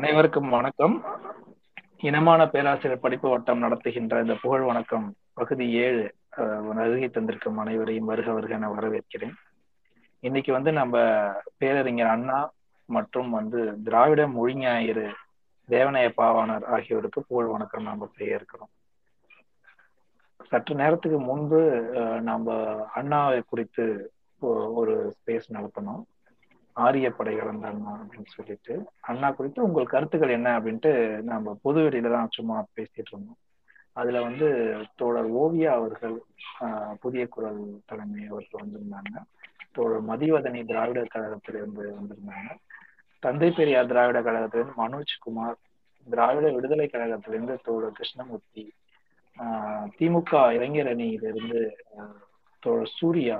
அனைவருக்கும் வணக்கம். இனமான பேராசிரியர் படிப்பு வட்டம் நடத்துகின்ற இந்த புகழ் வணக்கம் பகுதி ஏழு வருகை தந்திருக்கும் அனைவரையும் வருக வருக என வரவேற்கிறேன். இன்னைக்கு வந்து நம்ம பேரறிஞர் அண்ணா மற்றும் வந்து திராவிட மொழிஞாயிறு தேவநாய பாவாணர் ஆகியோருக்கு புகழ் வணக்கம் நாம செய்ய இருக்கிறோம் சற்று நேரத்துக்கு முன்பு நம்ம அண்ணாவை குறித்து ஒரு ஸ்பேஸ் நடத்தணும். ஆரிய படைகள் அப்படின்னு சொல்லிட்டு அண்ணா குறித்து உங்கள் கருத்துக்கள் என்ன அப்படின்ட்டு நம்ம பொது வெளியில தான் சும்மா பேசிட்டு இருந்தோம். அதுல வந்து தோழர் ஓவியா அவர்கள் புதிய குரல் தலைமை அவர்கள் வந்திருந்தாங்க தோழர் மதிவதனி திராவிட கழகத்திலிருந்து வந்திருந்தாங்க. தந்தை பெரியார் திராவிட கழகத்திலிருந்து மனோஜ்குமார் திராவிட விடுதலை கழகத்திலிருந்து தோழர் கிருஷ்ணமூர்த்தி திமுக இளைஞர் அணியிலிருந்து தோழர் சூர்யா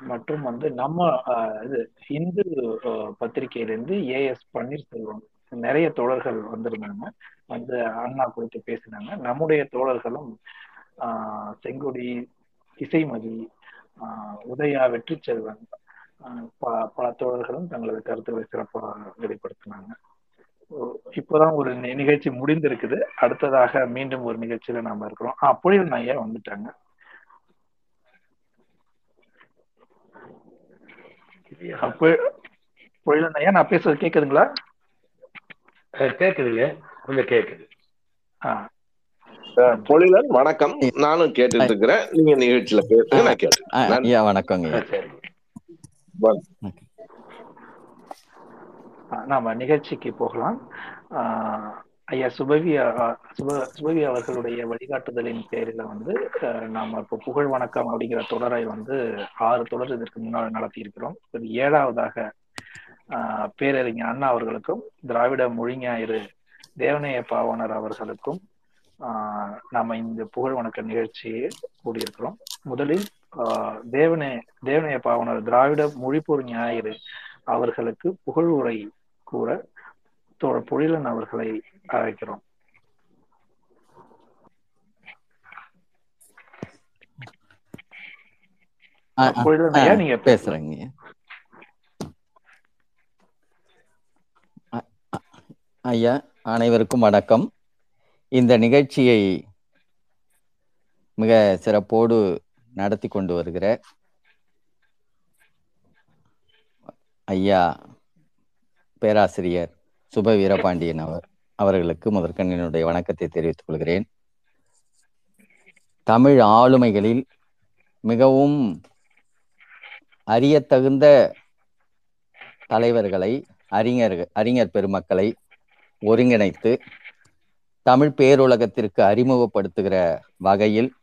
மற்றும் வந்து நம்ம இது இந்து பத்திரிகையிலிருந்து ஏ எஸ் பன்னீர்செல்வம் நிறைய தோழர்கள் வந்திருந்தாங்க. வந்து அண்ணா குறித்து பேசினாங்க. நம்முடைய தோழர்களும் செங்கொடி இசைமதி உதயா வெற்றி செல்வன் பல தோழர்களும் தங்களது கருத்துக்களை சிறப்பாக வெளிப்படுத்தினாங்க. இப்போதான் ஒரு நிகழ்ச்சி முடிந்திருக்குது. அடுத்ததாக மீண்டும் ஒரு நிகழ்ச்சியில நாம இருக்கிறோம். ஆஹ் புயல் ஐயா வந்துட்டாங்க. புயல் ஐயா நான் பேசுறது கேக்குதுங்களா? கேக்குதுங்க. கொஞ்சம் கேக்குது. பொழிலன் வணக்கம். நானும் கேட்டுட்டு இருக்கிறேன் நீங்க நிகழ்ச்சியில பேசுங்க நான் கேட்டேன் ஐயா வணக்கங்க நாம நிகழ்ச்சிக்கு போகலாம். ஐயா சுபவி சுப சுபவி அவர்களுடைய வழிகாட்டுதலின் பேரில் வந்து நாம் இப்போ புகழ் வணக்கம் அப்படிங்கிற தொடரை வந்து ஆறு தொடர் இதற்கு முன்னால் நடத்தியிருக்கிறோம். ஏழாவதாக பேரறிஞர் அண்ணா அவர்களுக்கும் திராவிட மொழிஞாயிறு தேவனைய பாவனர் அவர்களுக்கும் நாம இந்த புகழ் வணக்க நிகழ்ச்சியை கூடியிருக்கிறோம். முதலில் தேவனே தேவனைய பாவனர் திராவிட மொழிப்பொருள் ஞாயிறு அவர்களுக்கு புகழ் உரை கூற தோழர் பொழிலன் அவர்களை அழைக்கிறோம். நீங்க பேசுறீங்க. ஐயா அனைவருக்கும் வணக்கம். இந்த நிகழ்ச்சியை மிக சிறப்போடு நடத்தி கொண்டு வருகிற ஐயா பேராசிரியர் சுப வீரபாண்டியன் அவர் அவர்களுக்கு முதற்கண் என்னுடைய வணக்கத்தை தெரிவித்துக் கொள்கிறேன். தமிழ் ஆளுமைகளில் மிகவும் அறியத்தகுந்த தலைவர்களை அறிஞர்கள் அறிஞர் பெருமக்களை ஒருங்கிணைத்து தமிழ் பேருலகத்திற்கு அறிமுகப்படுத்துகிற வகையில்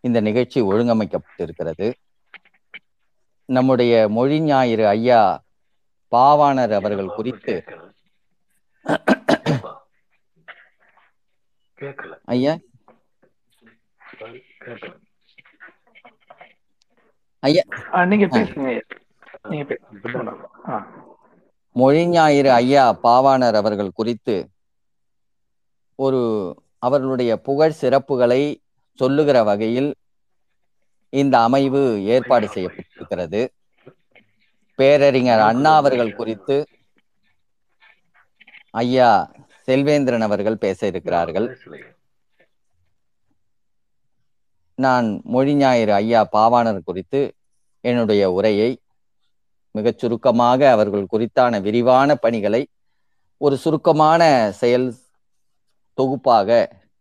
இந்த நிகழ்ச்சி ஒழுங்கமைக்கப்பட்டிருக்கிறது. நம்முடைய மொழி ஞாயிறு ஐயா பாவாணர் அவர்கள் குறித்து ஐயா? ஐயா? நீங்க பேசுங்க நீங்க மொழி ஞாயிறு ஐயா பாவாணர் அவர்கள் குறித்து ஒரு அவர்களுடைய புகழ் சிறப்புகளை சொல்லுகிற வகையில் இந்த அமைவு ஏற்பாடு செய்யப்பட்டிருக்கிறது. பேரறிஞர் அண்ணா அவர்கள் குறித்து ஐயா செல்வேந்திரன் அவர்கள் பேச இருக்கிறார்கள். நான் மொழி ஞாயிறு ஐயா பாவாணர் குறித்து என்னுடைய உரையை மிகச் சுருக்கமாக அவர்கள் குறித்தான விரிவான பணிகளை ஒரு சுருக்கமான செயல் தொகுப்பாக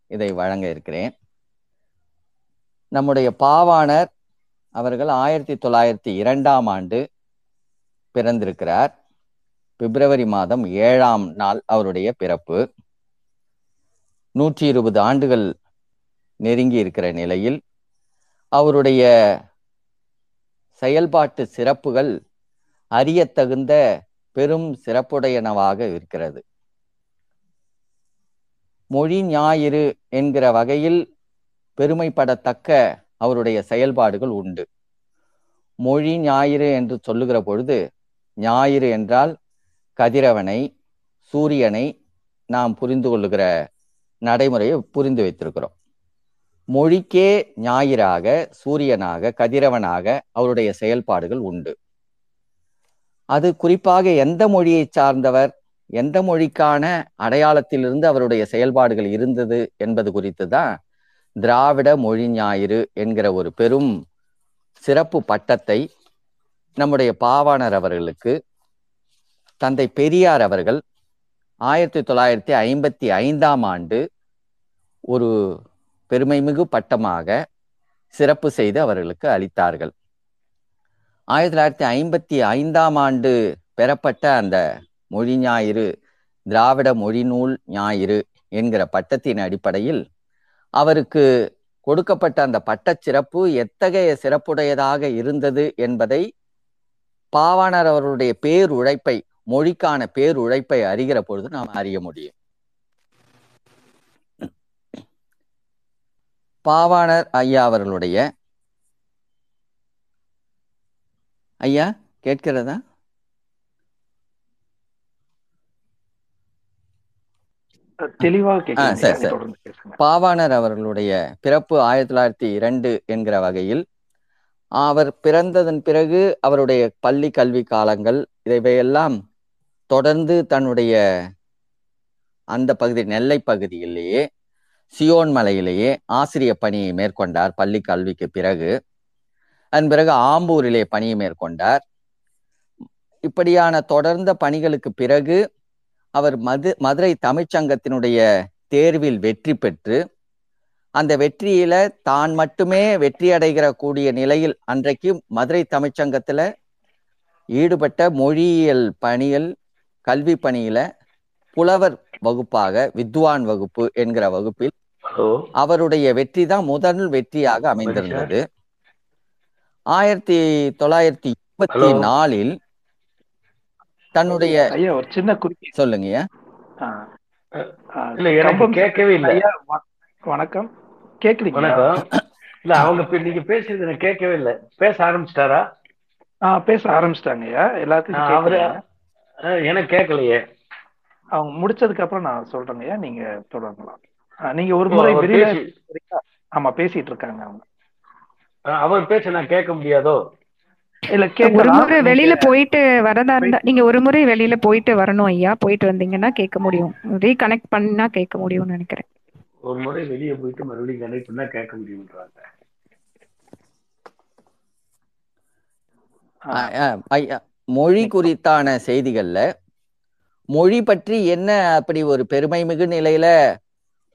இதை வழங்க இருக்கிறேன். நம்முடைய பாவாணர் அவர்கள் ஆயிரத்தி தொள்ளாயிரத்தி இரண்டாம் ஆண்டு பிறந்திருக்கிறார். பிப்ரவரி மாதம் ஏழாம் நாள் அவருடைய பிறப்பு. நூற்றி இருபது ஆண்டுகள் நெருங்கி இருக்கிற நிலையில் அவருடைய செயல்பாட்டு சிறப்புகள் அறியத்தகுந்த பெரும் சிறப்புடையனவாக இருக்கிறது. மொழி ஞாயிறு என்கிற வகையில் பெருமைப்படத்தக்க அவருடைய செயல்பாடுகள் உண்டு. மொழி ஞாயிறு என்று சொல்லுகிற பொழுது ஞாயிறு என்றால் கதிரவனை சூரியனை நாம் புரிந்து கொள்ளுகிற நடைமுறையை புரிந்து வைத்திருக்கிறோம். மொழிக்கே ஞாயிறாக சூரியனாக கதிரவனாக அவருடைய செயல்பாடுகள் உண்டு. அது குறிப்பாக எந்த மொழியை சார்ந்தவர் எந்த மொழிக்கான அடையாளத்திலிருந்து அவருடைய செயல்பாடுகள் இருந்தது என்பது குறித்து தான் திராவிட மொழி ஞாயிறு என்கிற ஒரு பெரும் சிறப்பு பட்டத்தை நம்முடைய பாவாணர் அவர்களுக்கு தந்தை பெரியார் அவர்கள் ஆயிரத்தி தொள்ளாயிரத்தி ஐம்பத்தி ஐந்தாம் ஆண்டு ஒரு பெருமைமிகு பட்டமாக சிறப்பு செய்து அவர்களுக்கு அளித்தார்கள். ஆயிரத்தி தொள்ளாயிரத்தி ஐம்பத்தி ஐந்தாம் ஆண்டு பெறப்பட்ட அந்த மொழி ஞாயிறு திராவிட மொழிநூல் ஞாயிறு என்கிற பட்டத்தின் அடிப்படையில் அவருக்கு கொடுக்கப்பட்ட அந்த பட்ட சிறப்பு எத்தகைய சிறப்புடையதாக இருந்தது என்பதை பாவாணர் அவருடைய பேருழைப்பை மொழிக்கான பேருழைப்பை அறிகிற பொழுது நாம் அறிய முடியும். பாவாணர் ஐயா அவர்களுடைய ஐயா கேட்கிறதா? பாவாணர் அவர்களுடைய பிறப்பு ஆயிரத்தி தொள்ளாயிரத்தி இரண்டு என்கிற வகையில் அவர் பிறந்ததன் பிறகு அவருடைய பள்ளி கல்வி காலங்கள் இவையெல்லாம் தொடர்ந்து தன்னுடைய அந்த பகுதி நெல்லை பகுதியிலேயே சியோன் மலையிலேயே ஆசிரிய பணியை மேற்கொண்டார். பள்ளி கல்விக்கு பிறகு அதன் பிறகு ஆம்பூரிலே பணியை மேற்கொண்டார். இப்படியான தொடர்ந்த பணிகளுக்கு பிறகு அவர் மது மதுரை தமிழ்ச்சங்கத்தினுடைய தேர்வில் வெற்றி பெற்று அந்த வெற்றியில தான் மட்டுமே வெற்றி அடைகிற கூடிய நிலையில் அன்றைக்கு மதுரை தமிழ்ச்சங்கத்துல ஈடுபட்ட மொழியியல் பணியில் கல்வி பணியில புலவர் வகுப்பாக வித்வான் வகுப்பு என்கிற வகுப்பில் அவருடைய வெற்றி தான் முதல் வெற்றியாக அமைந்திருந்தது. ஆயிரத்தி தொள்ளாயிரத்தி இருபத்தி. நாலில் தன்னுடைய ஐயா ஒரு சின்ன கம்பம் கேட்கவே இல்ல. வணக்கம். கேக்குறீங்களா வணக்கம். இல்ல அவங்க நீங்க பேசுறது எனக்கு கேட்கவே இல்ல. பேச ஆரம்பிச்சிட்டாரா? ஆ பேச ஆரம்பிச்சிட்டாங்க ஐயா. எனக்கு கேட்கலையே. அவங்க முடிச்சதுக்கு அப்புறம் நான் சொல்றேங்க. ஐயா நீங்க தொடரலாம் நீங்க ஒரு முறை வெளியில ஆமா பேசிட்டு இருக்காங்க அவங்க. அவர் பேச நான் கேட்க முடியாதோ? இல்ல ஒரு முறை வெளியில போயிட்டு வரதா இருந்தா நீங்க ஒரு முறை வெளியில போயிட்டு வரணும் ஐயா. போயிட்டு வந்தீங்கன்னா கேட்க முடியும். ரீகனெக்ட் பண்ணா கேட்க முடியும்னு நினைக்கிறேன். ஒரு முறை வெளியே போயிட்டு மறுபடியும் கனெக்ட் பண்ணா கேட்க முடியும்ன்றாங்க. ஐயா, மொழி குறித்தான செய்திகள்ல மொழி பற்றி என்ன அப்படி ஒரு பெருமை மிகு நிலையில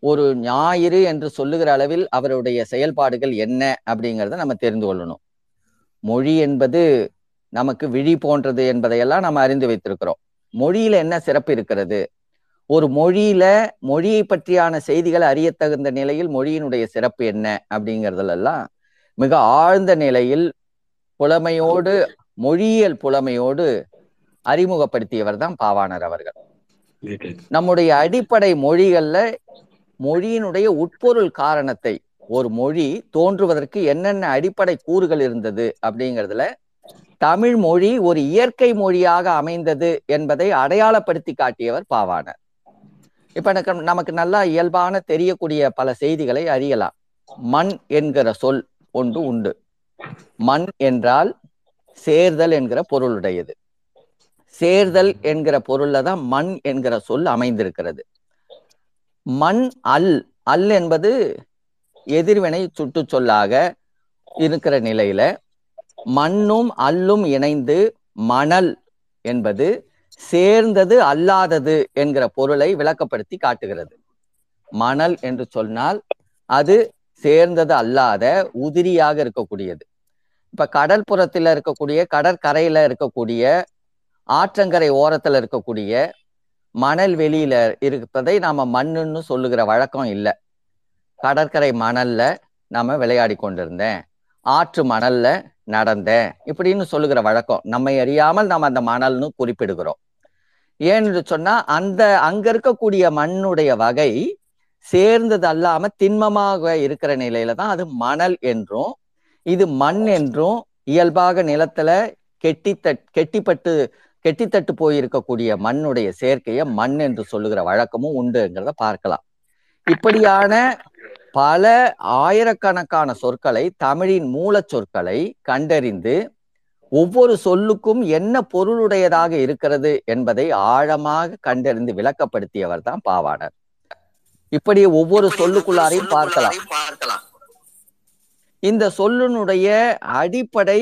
ஒரு ஞாயிறு என்று சொல்லுகிற அளவில் அவருடைய செயல்பாடுகள் என்ன அப்படிங்கிறத நம்ம தெரிந்து கொள்ளணும். மொழி என்பது நமக்கு விழி போன்றது என்பதையெல்லாம் நம்ம அறிந்து வைத்திருக்கிறோம். மொழியில என்ன சிறப்பு இருக்கிறது? ஒரு மொழியில மொழியை பற்றியான செய்திகளை அறியத்தகுந்த நிலையில் மொழியினுடைய சிறப்பு என்ன அப்படிங்கிறதுல எல்லாம் மிக ஆழ்ந்த நிலையில் புலமையோடு மொழியியல் புலமையோடு அறிமுகப்படுத்தியவர் தான் பாவாணர் அவர்கள். நம்முடைய அடிப்படை மொழிகள்ல மொழியினுடைய உட்பொருள் காரணத்தை ஒரு மொழி தோன்றுவதற்கு என்னென்ன அடிப்படை கூறுகள் இருந்தது அப்படிங்கிறதுல தமிழ் மொழி ஒரு இயற்கை மொழியாக அமைந்தது என்பதை அடையாளப்படுத்தி காட்டியவர் பாவாணர். இப்ப எனக்கு நமக்கு நல்லா இயல்பான தெரியக்கூடிய பல செய்திகளை அறியலாம். மண் என்கிற சொல் ஒன்று உண்டு. மண் என்றால் சேர்தல் என்கிற பொருளுடையது. சேர்தல் என்கிற பொருள்ல தான் மண் என்கிற சொல் அமைந்திருக்கிறது. மண் அல் அல் என்பது எதிர்வினை சுட்டு சொல்லாக இருக்கிற நிலையில மண்ணும் அல்லும் இணைந்து மணல் என்பது சேர்ந்தது அல்லாதது என்கிற பொருளை விளக்கப்படுத்தி காட்டுகிறது. மணல் என்று சொன்னால் அது சேர்ந்தது அல்லாத உதிரியாக இருக்கக்கூடியது. இப்ப கடற்புறத்தில் இருக்கக்கூடிய கடற்கரையில இருக்கக்கூடிய ஆற்றங்கரை ஓரத்துல இருக்கக்கூடிய மணல் வெளியில இருப்பதை நாம மண்ணுன்னு சொல்லுகிற வழக்கம் இல்லை. கடற்கரை மணல்ல நாம விளையாடி கொண்டிருந்தேன். ஆற்று மணல்ல நடந்தேன் இப்படின்னு சொல்லுகிற வழக்கம். நம்மை அறியாமல் நாம் அந்த மணல்னு குறிப்பிடுகிறோம். ஏன்னு சொன்னா அந்த அங்க இருக்கக்கூடிய மண்ணுடைய வகை சேர்ந்தது அல்லாம திண்மமாக இருக்கிற நிலையில தான் அது மணல் என்றும் இது மண் என்றும் இயல்பாக நிலத்துல கெட்டித்தட் கெட்டிப்பட்டு கெட்டித்தட்டு போயிருக்கக்கூடிய மண்ணுடைய சேர்க்கையை மண் என்று சொல்லுகிற வழக்கமும் உண்டுங்கிறத பார்க்கலாம். இப்படியான பல ஆயிரக்கணக்கான சொற்களை தமிழின் மூலச் சொற்களை கண்டறிந்து ஒவ்வொரு சொல்லுக்கும் என்ன பொருளுடையதாக இருக்கிறது என்பதை ஆழமாக கண்டறிந்து விளக்கப்படுத்தியவர் தான் பாவாணர். இப்படி ஒவ்வொரு சொல்லுக்குள்ளாரையும் பார்க்கலாம். இந்த சொல்லினுடைய அடிப்படை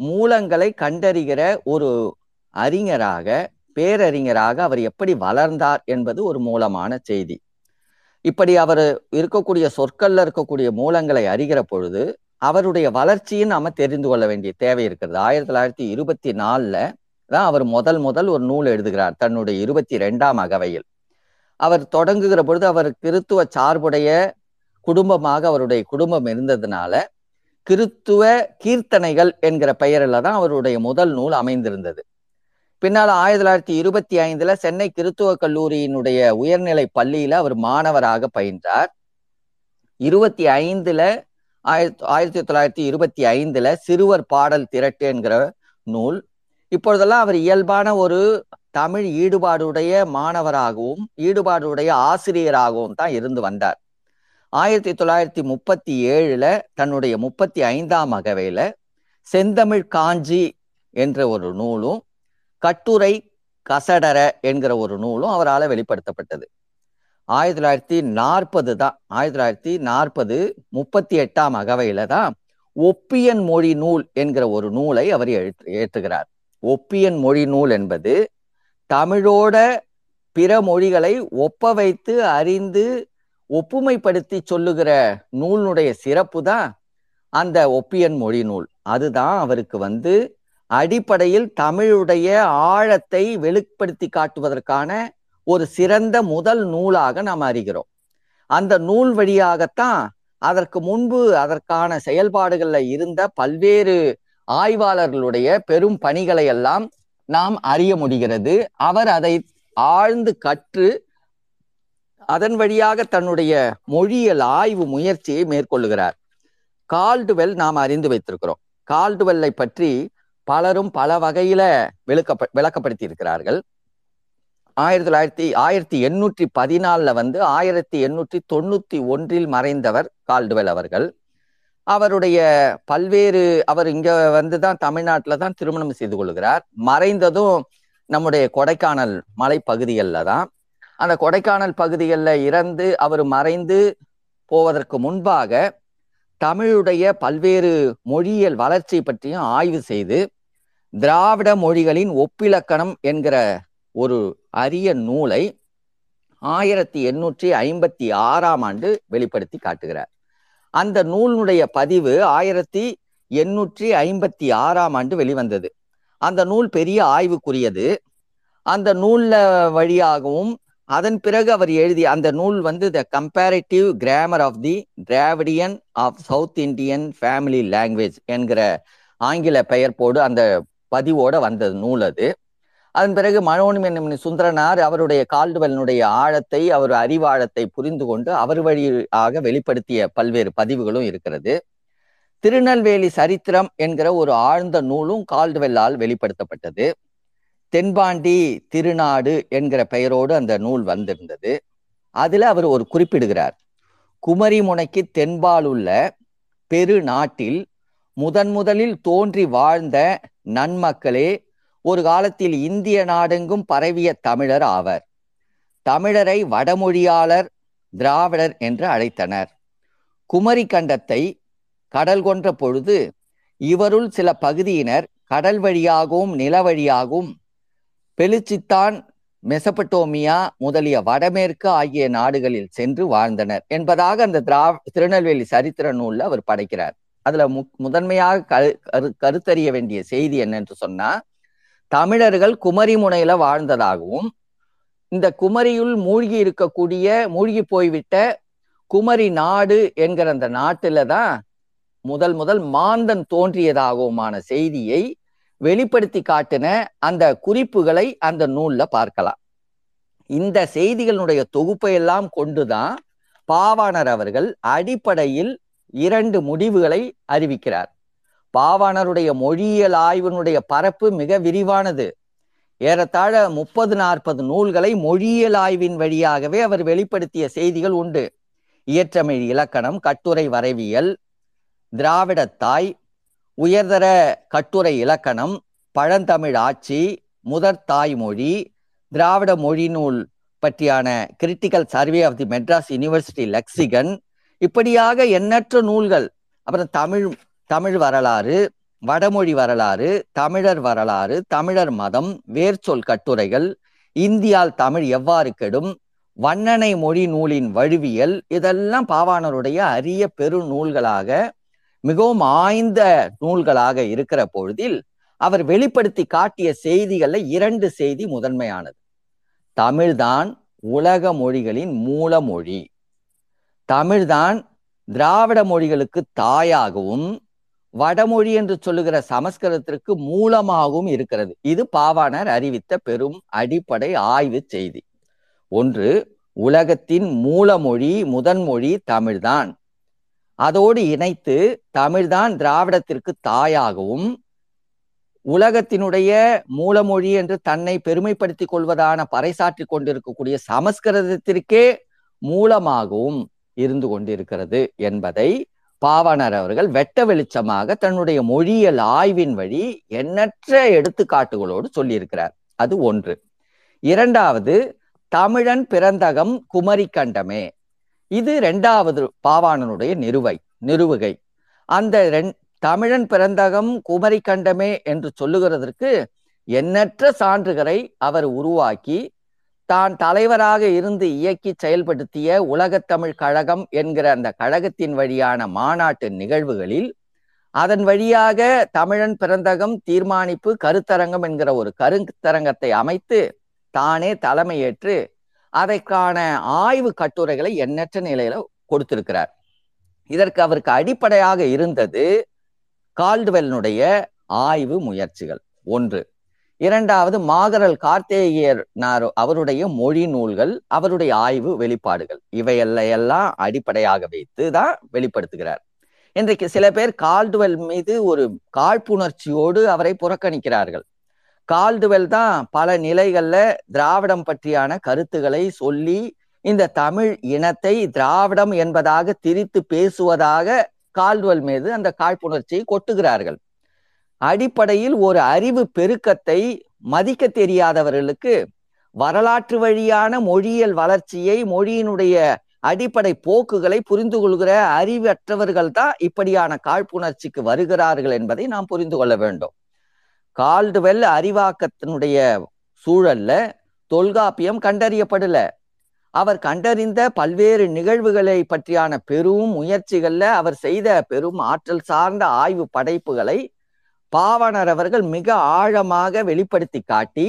மூலங்களை கண்டறிகிற ஒரு அறிஞராக பேரறிஞராக அவர் எப்படி வளர்ந்தார் என்பது ஒரு மூலமான செய்தி. இப்படி அவர் இருக்கக்கூடிய சொற்கள்ல இருக்கக்கூடிய மூலங்களை அறிகிற பொழுது அவருடைய வளர்ச்சியும் நாம தெரிந்து கொள்ள வேண்டிய தேவை இருக்கிறது. ஆயிரத்தி தொள்ளாயிரத்தி இருபத்தி நாலுல தான் அவர் முதல் முதல் ஒரு நூல் எழுதுகிறார் தன்னுடைய இருபத்தி ரெண்டாம் அகவையில். அவர் தொடங்குகிற பொழுது அவர் கிறித்துவ சார்புடைய குடும்பமாக அவருடைய குடும்பம் இருந்ததுனால கிறித்துவ கீர்த்தனைகள் என்கிற பெயரில் தான் அவருடைய முதல் நூல் அமைந்திருந்தது. பின்னால் ஆயிரத்தி தொள்ளாயிரத்தி இருபத்தி ஐந்துல சென்னை கிறித்துவ கல்லூரியினுடைய உயர்நிலை பள்ளியில அவர் மாணவராக பயின்றார். இருபத்தி ஐந்துல ஆயிரத்தி ஆயிரத்தி தொள்ளாயிரத்தி இருபத்தி ஐந்துல சிறுவர் பாடல் திரட்டு என்கிற நூல். இப்பொழுதெல்லாம் அவர் இயல்பான ஒரு தமிழ் ஈடுபாடுடைய மாணவராகவும் ஈடுபாடுடைய ஆசிரியராகவும் தான் இருந்து வந்தார். ஆயிரத்தி தொள்ளாயிரத்தி முப்பத்தி ஏழுல தன்னுடைய முப்பத்தி ஐந்தாம் அகவையில செந்தமிழ் காஞ்சி என்ற ஒரு நூலும் கட்டுரை கசடர என்கிற ஒரு நூலும் அவரால் வெளிப்படுத்தப்பட்டது. ஆயிரத்தி தொள்ளாயிரத்தி நாற்பது தான். ஆயிரத்தி தொள்ளாயிரத்தி நாற்பது முப்பத்தி எட்டாம் அகவையில தான் ஒப்பியன் மொழி நூல் என்கிற ஒரு நூலை அவர் ஏற்றுகிறார். ஒப்பியன் மொழி நூல் என்பது தமிழோட பிற மொழிகளை ஒப்ப வைத்து அறிந்து ஒப்புமைப்படுத்தி சொல்லுகிற நூலினுடைய சிறப்பு தான் அந்த ஒப்பியன் மொழி நூல். அதுதான் அவருக்கு வந்து அடிப்படையில் தமிழுடைய ஆழத்தை வெளிப்படுத்தி காட்டுவதற்கான ஒரு சிறந்த முதல் நூலாக நாம் அறிகிறோம். அந்த நூல் வழியாகத்தான் அதற்கு முன்பு அதற்கான செயல்பாடுகளில் இருந்த பல்வேறு ஆய்வாளர்களுடைய பெரும் பணிகளை எல்லாம் நாம் அறிய முடிகிறது. அவர் அதை ஆழ்ந்து கற்று அதன் வழியாக தன்னுடைய மொழியியல் ஆய்வு முயற்சியை மேற்கொள்ளுகிறார். கால்டுவெல் நாம் அறிந்து வைத்திருக்கிறோம். கால்டுவெல்லை பற்றி பலரும் பல வகையில விளக்க விளக்கப்படுத்தி இருக்கிறார்கள் ஆயிரத்தி தொள்ளாயிரத்தி ஆயிரத்தி எண்ணூற்றி பதினாலுல வந்து ஆயிரத்தி எண்ணூற்றி தொண்ணூத்தி ஒன்றில் மறைந்தவர் கால்டுவெல் அவர்கள். அவருடைய பல்வேறு அவர் இங்க வந்துதான் தமிழ்நாட்டில தான் திருமணம் செய்து கொள்கிறார். மறைந்ததும் நம்முடைய கொடைக்கானல் மலைப்பகுதிகளில் தான். அந்த கொடைக்கானல் பகுதிகளில் இறந்து அவர் மறைந்து போவதற்கு முன்பாக தமிழுடைய பல்வேறு மொழியியல் வளர்ச்சி பற்றியும் ஆய்வு செய்து திராவிட மொழிகளின் ஒப்பிலக்கணம் என்கிற ஒரு அரிய நூலை ஆயிரத்தி எண்ணூற்றி ஐம்பத்தி ஆறாம் ஆண்டு வெளிப்படுத்தி காட்டுகிறார். அந்த நூலினுடைய பதிவு ஆயிரத்தி எண்ணூற்றி ஐம்பத்தி ஆறாம் ஆண்டு வெளிவந்தது. அந்த நூல் பெரிய ஆய்வுக்குரியது. அந்த நூல்ல வழியாகவும் அதன் பிறகு அவர் எழுதிய அந்த நூல் வந்து the comparative grammar of the Dravidian of South Indian family language என்கிற ஆங்கில பெயர்ப்போடு அந்த பதிவோட வந்த நூல் அது. அதன் பிறகு மனோன்மணி சுந்தரனார் அவருடைய கால்டுவலினுடைய ஆழத்தை அவர் அறிவாழத்தை புரிந்து கொண்டு அவர் வழியாக வெளிப்படுத்திய பல்வேறு பதிவுகளும் இருக்கிறது. திருநெல்வேலி சரித்திரம் என்கிற ஒரு ஆழ்ந்த நூலும் கால்டுவெல்லால் வெளிப்படுத்தப்பட்டது. தென்பாண்டி திருநாடு என்கிற பெயரோடு அந்த நூல் வந்திருந்தது. அதுல அவர் ஒரு குறிப்பிடுகிறார். குமரி முனைக்கு தென்பால் உள்ள பெரு நாட்டில் முதன் முதலில் தோன்றி வாழ்ந்த நன்மக்களே ஒரு காலத்தில் இந்திய நாடெங்கும் பரவிய தமிழர் ஆவர். தமிழரை வடமொழியாளர் திராவிடர் என்று அழைத்தனர். குமரி கண்டத்தை கடல் கொன்ற பொழுது இவருள் சில பகுதியினர் கடல் வழியாகவும் நில வழியாகவும் பெலுச்சித்தான் மெசபட்டோமியா முதலிய வடமேற்கு ஆகிய நாடுகளில் சென்று வாழ்ந்தனர் என்பதாக அந்த திரா திருநெல்வேலி சரித்திர நூல்ல அவர் படைக்கிறார். அதுல மு முதன்மையாக கரு கரு கருத்தறிய வேண்டிய செய்தி என்னென்று சொன்னா தமிழர்கள் குமரி முனையில வாழ்ந்ததாகவும் இந்த குமரியுள் மூழ்கி இருக்கக்கூடிய மூழ்கி போய்விட்ட குமரி நாடு என்கிற அந்த நாட்டில தான் முதல் முதல் மாந்தன் தோன்றியதாகவுமான செய்தியை வெளிப்படுத்தி காட்டின அந்த குறிப்புகளை அந்த நூல்ல பார்க்கலாம். இந்த செய்திகளுடைய தொகுப்பை எல்லாம் கொண்டுதான் பாவாணர் அவர்கள் அடிப்படையில் இரண்டு முடிவுகளை அறிவிக்கிறார். பாவாணருடைய மொழியியல் ஆய்வினுடைய பரப்பு மிக விரிவானது. ஏறத்தாழ முப்பது நாற்பது நூல்களை மொழியியல் ஆய்வின் வழியாகவே அவர் வெளிப்படுத்திய செய்திகள் உண்டு. இயற்றமிழ் இலக்கணம் கட்டுரை வரைவியல் திராவிடத்தாய் உயர்தர கட்டுரை இலக்கணம் பழந்தமிழ் ஆட்சி முதற் தாய்மொழி திராவிட மொழி நூல் பற்றியான critical survey of the Madras university lexicon இப்படியாக எண்ணற்ற நூல்கள் அப்புறம் தமிழ் தமிழ் வரலாறு வடமொழி வரலாறு தமிழர் வரலாறு தமிழர் மதம் வேர்ச்சொல் கட்டுரைகள் இந்தியால் தமிழ் எவ்வாறு கெடும் வண்ணனை மொழி நூலின் வழுவியல் இதெல்லாம் பாவாணருடைய அரிய பெரு நூல்களாக மிகவும் ஆய்ந்த நூல்களாக இருக்கிற பொழுதில் அவர் வெளிப்படுத்தி காட்டிய செய்திகள்ல இரண்டு செய்தி முதன்மையானது. தமிழ்தான் உலக மொழிகளின் மூல மொழி தமிழ்தான் திராவிட மொழிகளுக்கு தாயாகவும் வடமொழி என்று சொல்லுகிற சமஸ்கிருதத்திற்கு மூலமாகவும் இருக்கிறது. இது பாவாணர் அறிவித்த பெரும் அடிப்படை ஆய்வு செய்தி. ஒன்று உலகத்தின் மூலமொழி முதன்மொழி தமிழ்தான். அதோடு இணைத்து தமிழ்தான் திராவிடத்திற்கு தாயாகவும் உலகத்தினுடைய மூலமொழி என்று தன்னை பெருமைப்படுத்திக் கொள்வதான பறைசாற்றி கொண்டிருக்கக்கூடிய சமஸ்கிருதத்திற்கே மூலமாகவும் இருந்து கொண்டிருக்கிறது என்பதை பாவனர் அவர்கள் வெட்ட வெளிச்சமாக தன்னுடைய மொழியியல் ஆய்வின் வழி எண்ணற்ற எடுத்துக்காட்டுகளோடு சொல்லியிருக்கிறார். அது ஒன்று. இரண்டாவது தமிழன் பிறந்தகம் குமரி கண்டமே இது ரெண்டாவது பாவாணனுடைய நிறுவை நிறுவுகை. அந்த ரெண் தமிழன் பிறந்தகம் குமரி கண்டமே என்று சொல்லுகிறதற்கு எண்ணற்ற சான்றுகளை அவர் உருவாக்கி தான் தலைவராக இருந்து இயக்கி செயல்படுத்திய உலகத்தமிழ் கழகம் என்கிற அந்த கழகத்தின் வழியான மாநாட்டு நிகழ்வுகளில் அதன் வழியாக தமிழன் பிறந்தகம் தீர்மானிப்பு கருத்தரங்கம் என்கிற ஒரு கருத்தரங்கத்தை அமைத்து தானே தலைமையேற்று அதற்கான ஆய்வு கட்டுரைகளை எண்ணற்ற நிலையில கொடுத்திருக்கிறார். இதற்கு அவருக்கு அடிப்படையாக இருந்தது கால்டுவெல்னுடைய ஆய்வு முயற்சிகள். ஒன்று. இரண்டாவது மாகரல் கார்த்தேயர் அவருடைய மொழி நூல்கள் அவருடைய ஆய்வு வெளிப்பாடுகள். இவையெல்லாம் அடிப்படையாக வைத்து தான் வெளிப்படுத்துகிறார். இன்றைக்கு சில பேர் கால்டுவெல் மீது ஒரு காழ்ப்புணர்ச்சியோடு அவரை புறக்கணிக்கிறார்கள். கால்டுவெல் தான் பல நிலைகள்ல திராவிடம் பற்றியான கருத்துக்களை சொல்லி இந்த தமிழ் இனத்தை திராவிடம் என்பதாக திரித்து பேசுவதாக கால்டுவெல் மீது அந்த காழ்ப்புணர்ச்சியை கொட்டுகிறார்கள். அடிப்படையில் ஒரு அறிவு பெருக்கத்தை மதிக்க தெரியாதவர்களுக்கு வரலாற்று வழியான மொழியியல் வளர்ச்சியை மொழியினுடைய அடிப்படை போக்குகளை புரிந்து கொள்கிற அறிவற்றவர்கள் தான் இப்படியான காழ்ப்புணர்ச்சிக்கு வருகிறார்கள் என்பதை நாம் புரிந்து கொள்ள வேண்டும். கால்டுவெல் அறிவாக்கத்தினுடைய சூழல்ல தொல்காப்பியம் கண்டறியப்படல. அவர் கண்டறிந்த பல்வேறு நிகழ்வுகளை பற்றியான பெரும் முயற்சிகள்ல அவர் செய்த பெரும் ஆற்றல் சார்ந்த ஆய்வு படைப்புகளை பாவனர் அவர்கள் மிக ஆழமாக வெளிப்படுத்தி காட்டி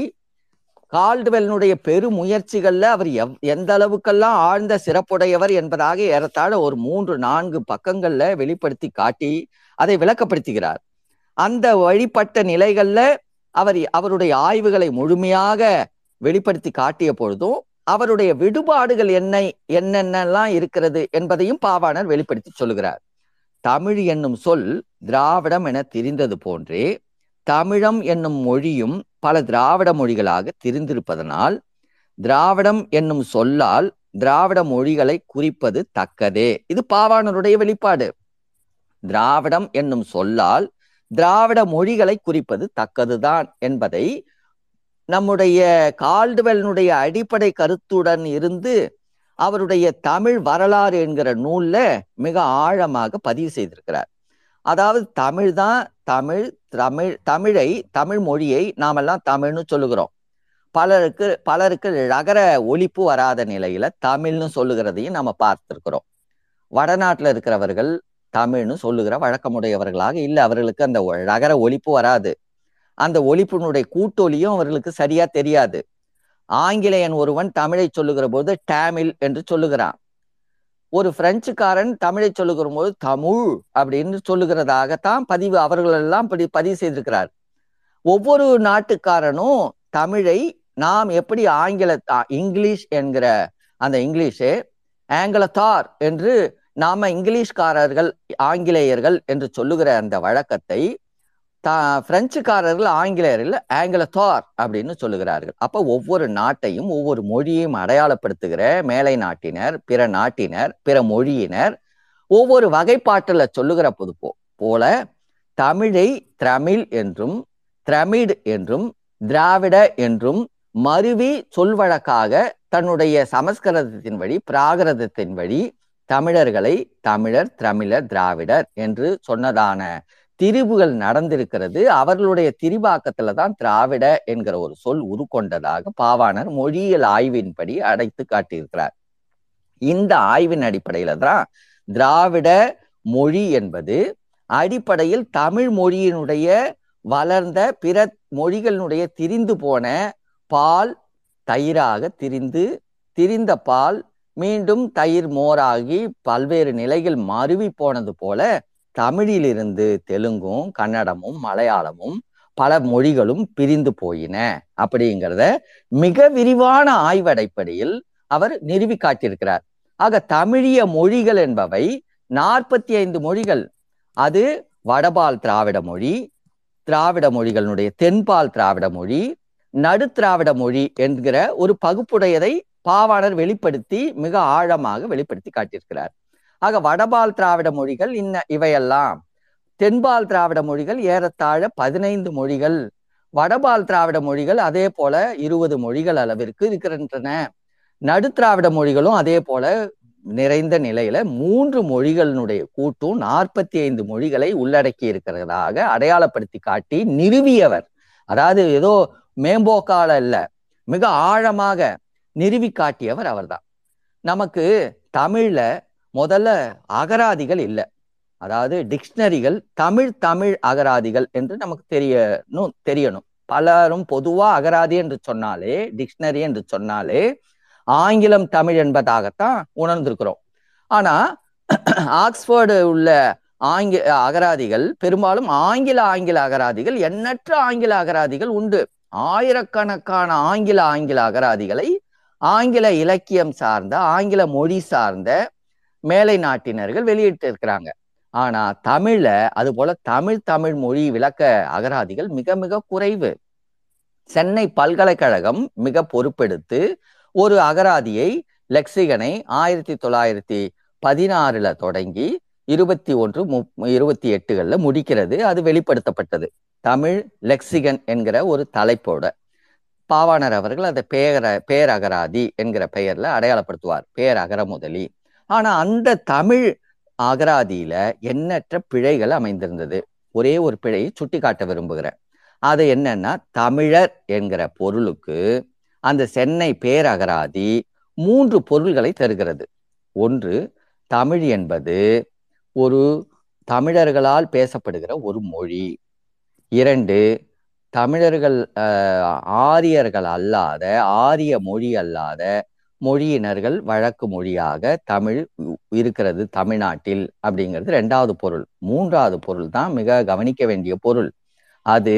கால்டுவெல்னுடைய பெரும் முயற்சிகள்ல அவர் எவ் எந்த அளவுக்கெல்லாம் ஆழ்ந்த சிறப்புடையவர் என்பதாக ஏறத்தாழ ஒரு மூன்று நான்கு பக்கங்கள்ல வெளிப்படுத்தி காட்டி அதை விளக்கப்படுத்துகிறார். அந்த வழிபட்ட நிலைகள்ல அவர் அவருடைய ஆய்வுகளை முழுமையாக வெளிப்படுத்தி காட்டிய பொழுதும் அவருடைய விடுபாடுகள் என்ன என்னென்னலாம் இருக்கிறது என்பதையும் பாவாணர் வெளிப்படுத்தி சொல்லுகிறார். தமிழ் என்னும் சொல் திராவிடம் என தெரிந்தது போன்றே தமிழம் என்னும் மொழியும் பல திராவிட மொழிகளாக தெரிந்திருப்பதனால் திராவிடம் என்னும் சொல்லால் திராவிட மொழிகளை குறிப்பது தக்கதே. இது பாவாணருடைய வெளிப்பாடு. திராவிடம் என்னும் சொல்லால் திராவிட மொழிகளை குறிப்பது தக்கதுதான் என்பதை நம்முடைய கால்டுவெல்னுடைய அடிப்படை கருத்துடன் இருந்து அவருடைய தமிழ் வரலாறு என்கிற நூல்ல மிக ஆழமாக பதிவு செய்திருக்கிறார். அதாவது தமிழ் தான் தமிழ் தமிழ் தமிழை தமிழ் மொழியை நாமெல்லாம் தமிழ்னு சொல்லுகிறோம். பலருக்கு பலருக்கு ரகர ஒழிப்பு வராத நிலையில தமிழ்னு சொல்லுகிறதையும் நம்ம பார்த்திருக்கிறோம். வடநாட்டில் இருக்கிறவர்கள் தமிழ்னு சொல்லுகிற வழக்கமுடையவர்களாக இல்லை. அவர்களுக்கு அந்த நகர ஒழிப்பு வராது. அந்த ஒழிப்பினுடைய கூட்டொலியும் அவர்களுக்கு சரியா தெரியாது. ஆங்கிலேயன் ஒருவன் தமிழை சொல்லுகிற போது டேமில் என்று சொல்லுகிறான். ஒரு பிரெஞ்சுக்காரன் தமிழை சொல்லுகிற போது தமிழ் அப்படின்னு சொல்லுகிறதாகத்தான் பதிவு அவர்களெல்லாம் படி பதிவு செய்திருக்கிறார். ஒவ்வொரு நாட்டுக்காரனும் தமிழை நாம் எப்படி ஆங்கில இங்கிலீஷ் என்கிற அந்த இங்கிலீஷு ஆங்கிலத்தார் என்று நாம இங்கிலீஷ்காரர்கள் ஆங்கிலேயர்கள் என்று சொல்லுகிற அந்த வழக்கத்தை தா பிரெஞ்சுக்காரர்கள் ஆங்கிலேயர்கள் ஆங்கிலத்தார் அப்படின்னு சொல்லுகிறார்கள். அப்போ ஒவ்வொரு நாட்டையும் ஒவ்வொரு மொழியையும் அடையாளப்படுத்துகிற மேலை நாட்டினர் பிற நாட்டினர் பிற மொழியினர் ஒவ்வொரு வகைப்பாட்டில் சொல்லுகிற பொது போல தமிழை திரமிழ் என்றும் திரமிட் என்றும் திராவிட என்றும் மருவி சொல்வழக்காக தன்னுடைய சமஸ்கிருதத்தின் வழி பிராகிருதத்தின் வழி தமிழர்களை தமிழர் தமிழர் திராவிடர் என்று சொன்னதான திரிவுகள் நடந்திருக்கிறது. அவர்களுடைய திரிபாக்கத்துல தான் திராவிட என்கிற ஒரு சொல் உருக்கொண்டதாக பாவாணர் மொழியியல் ஆய்வின்படி அடைத்து காட்டியிருக்கிறார். இந்த ஆய்வின் அடிப்படையில தான் திராவிட மொழி என்பது அடிப்படையில் தமிழ் மொழியினுடைய வளர்ந்த பிற மொழிகளினுடைய திரிந்து போன பால் தயிராக திரிந்து திரிந்த பால் மீண்டும் தயிர் மோராகி பல்வேறு நிலைகள் மருவி போனது போல தமிழிலிருந்து தெலுங்கும் கன்னடமும் மலையாளமும் பல மொழிகளும் பிரிந்து போயின. அப்படிங்கிறத மிக விரிவான ஆய்வடைப்படையில் அவர் நிறுவி காட்டியிருக்கிறார். ஆக தமிழிய மொழிகள் என்பவை நாற்பத்தி ஐந்து மொழிகள். அது வடபால் திராவிட மொழி திராவிட மொழிகளுடைய தென்பால் திராவிட மொழி நடு திராவிட மொழி என்கிற ஒரு பகுப்புடையதை பாவாணர் வெளிப்படுத்தி மிக ஆழமாக வெளிப்படுத்தி காட்டியிருக்கிறார். ஆக வடபால் திராவிட மொழிகள் இன்ன இவையெல்லாம். தென்பால் திராவிட மொழிகள் ஏறத்தாழ பதினைந்து மொழிகள். வடபால் திராவிட மொழிகள் அதே போல இருபது மொழிகள் அளவிற்கு இருக்கின்றன. நடு திராவிட மொழிகளும் அதே போல நிறைந்த நிலையில மூன்று மொழிகளினுடைய கூட்டும் நாற்பத்தி ஐந்து மொழிகளை உள்ளடக்கி இருக்கிறதாக அடையாளப்படுத்தி காட்டி நிறுவியவர். அதாவது ஏதோ மேம்போக்கால இல்ல மிக ஆழமாக நிறுவி காட்டியவர் அவர்தான். நமக்கு தமிழ்ல முதல்ல அகராதிகள் இல்லை. அதாவது டிக்ஷனரிகள் தமிழ் தமிழ் அகராதிகள் என்று நமக்கு தெரியணும் தெரியணும். பலரும் பொதுவா அகராதி என்று சொன்னாலே டிக்ஷனரி என்று சொன்னாலே ஆங்கிலம் தமிழ் என்பதாகத்தான் உணர்ந்திருக்கிறோம். ஆனா ஆக்ஸ்போர்டு உள்ள ஆங்கி அகராதிகள் பெரும்பாலும் ஆங்கில ஆங்கில அகராதிகள் எண்ணற்ற ஆங்கில அகராதிகள் உண்டு. ஆயிரக்கணக்கான ஆங்கில ஆங்கில அகராதிகளை ஆங்கில இலக்கியம் சார்ந்த ஆங்கில மொழி சார்ந்த மேலை நாட்டினர்கள் வெளியிட்டு இருக்கிறாங்க ஆனா தமிழ்ல அது போல தமிழ் தமிழ் மொழி விளக்க அகராதிகள் மிக மிக குறைவு. சென்னை பல்கலைக்கழகம் மிக பொறுப்பெடுத்து ஒரு அகராதியை லெக்சிகனை ஆயிரத்தி தொள்ளாயிரத்தி பதினாறுல தொடங்கி இருபத்தி ஒன்று மு இருபத்தி எட்டுகள்ல முடிக்கிறது. அது வெளிப்படுத்தப்பட்டது. தமிழ் லெக்சிகன் என்கிற ஒரு தலைப்போட. பாவாணர் அவர்கள் அதை பேர பேரகராதி என்கிற பெயர்ல அடையாளப்படுத்துவார். பேரகர முதலி. ஆனா அந்த தமிழ் அகராதியில எண்ணற்ற பிழைகள் அமைந்திருந்தது. ஒரே ஒரு பிழையை சுட்டி காட்ட விரும்புகிறேன். அது என்னன்னா தமிழர் என்கிற பொருளுக்கு அந்த சென்னை பேரகராதி மூன்று பொருள்களை தருகிறது. ஒன்று தமிழ் என்பது ஒரு தமிழர்களால் பேசப்படுகிற ஒரு மொழி. இரண்டு தமிழர்கள் ஆரியர்கள் அல்லாத ஆரிய மொழி அல்லாத மொழியினர்கள் வழக்கு மொழியாக தமிழ் இருக்கிறது தமிழ்நாட்டில் அப்படிங்கிறது ரெண்டாவது பொருள். மூன்றாவது பொருள் தான் மிக கவனிக்க வேண்டிய பொருள். அது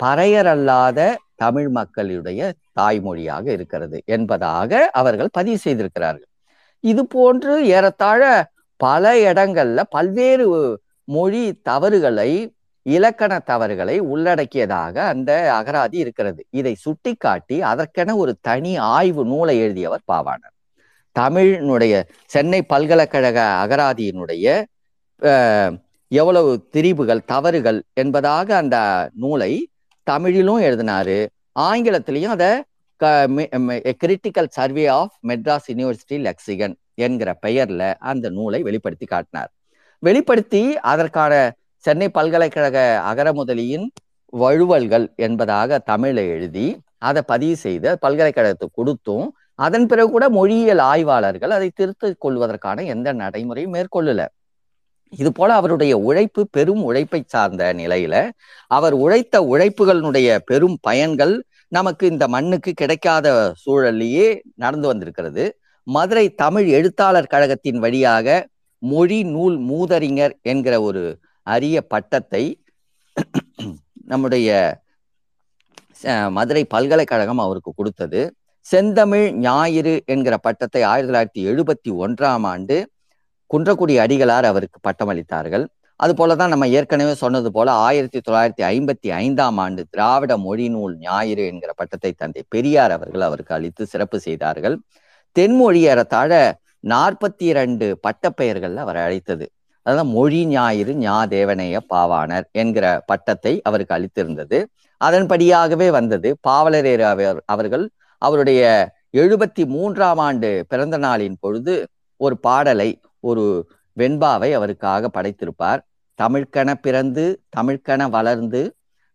பறையர் அல்லாத தமிழ் மக்களுடைய தாய்மொழியாக இருக்கிறது என்பதாக அவர்கள் பதிவு செய்திருக்கிறார்கள். இது போன்று ஏறத்தாழ பல இடங்கள்ல பல்வேறு மொழி தவறுகளை இலக்கண தவறுகளை உள்ளடக்கியதாக அந்த அகராதி இருக்கிறது. இதை சுட்டிக்காட்டி அதற்கென ஒரு தனி ஆய்வு நூலை எழுதியவர் பாவாணர். தமிழினுடைய சென்னை பல்கலைக்கழக அகராதியினுடைய எவ்வளவு திரிவுகள் தவறுகள் என்பதாக அந்த நூலை தமிழிலும் எழுதினாரு. ஆங்கிலத்திலையும் அதை critical survey of Madras university lexicon என்கிற பெயர்ல அந்த நூலை வெளிப்படுத்தி காட்டினார். வெளிப்படுத்தி அதற்கான சென்னை பல்கலைக்கழக அகரமுதலியின் வழுவல்கள் என்பதாக தமிழை எழுதி அதை பதிவு செய்து பல்கலைக்கழகத்துக்கு கொடுத்தும் அதன் பிறகு கூட மொழியியல் ஆய்வாளர்கள் அதை திருத்திக் கொள்வதற்கான எந்த நடைமுறையும் மேற்கொள்ளல. இது போல அவருடைய உழைப்பு பெரும் உழைப்பை சார்ந்த நிலையில அவர் உழைத்த உழைப்புகளினுடைய பெரும் பயன்கள் நமக்கு இந்த மண்ணுக்கு கிடைக்காத சூழல்லையே நடந்து வந்திருக்கிறது. மதுரை தமிழ் எழுத்தாளர் கழகத்தின் வழியாக மொழி நூல் மூதறிஞர் என்கிற ஒரு அரிய பட்டத்தை நம்முடைய மதுரை பல்கலைக்கழகம் அவருக்கு கொடுத்தது. செந்தமிழ் ஞாயிறு என்கிற பட்டத்தை ஆயிரத்தி தொள்ளாயிரத்தி எழுபத்தி ஒன்றாம் ஆண்டு குன்றக்குடி அடிகளார் அவருக்கு பட்டமளித்தார்கள். அது போலதான் நம்ம ஏற்கனவே சொன்னது போல ஆயிரத்தி தொள்ளாயிரத்தி ஐம்பத்தி ஐந்தாம் ஆண்டு திராவிட மொழி நூல் ஞாயிறு என்கிற பட்டத்தை தந்தை பெரியார் அவர்கள் அவருக்கு அளித்து சிறப்பு செய்தார்கள். தென்மொழி ஏறத்தாழ நாற்பத்தி இரண்டு பட்டப்பெயர்கள் அவர் அழைத்தது அதான் மொழி ஞாயிறு ஞா தேவனைய பாவாணர் என்கிற பட்டத்தை அவருக்கு அளித்திருந்தது. அதன்படியாகவே வந்தது. பாவலரேர் அவர் அவர்கள் அவருடைய எழுபத்தி மூன்றாம் ஆண்டு பிறந்த நாளின் பொழுது ஒரு பாடலை ஒரு வெண்பாவை அவருக்காக படைத்திருப்பார். தமிழ்கென பிறந்து தமிழ்கென வளர்ந்து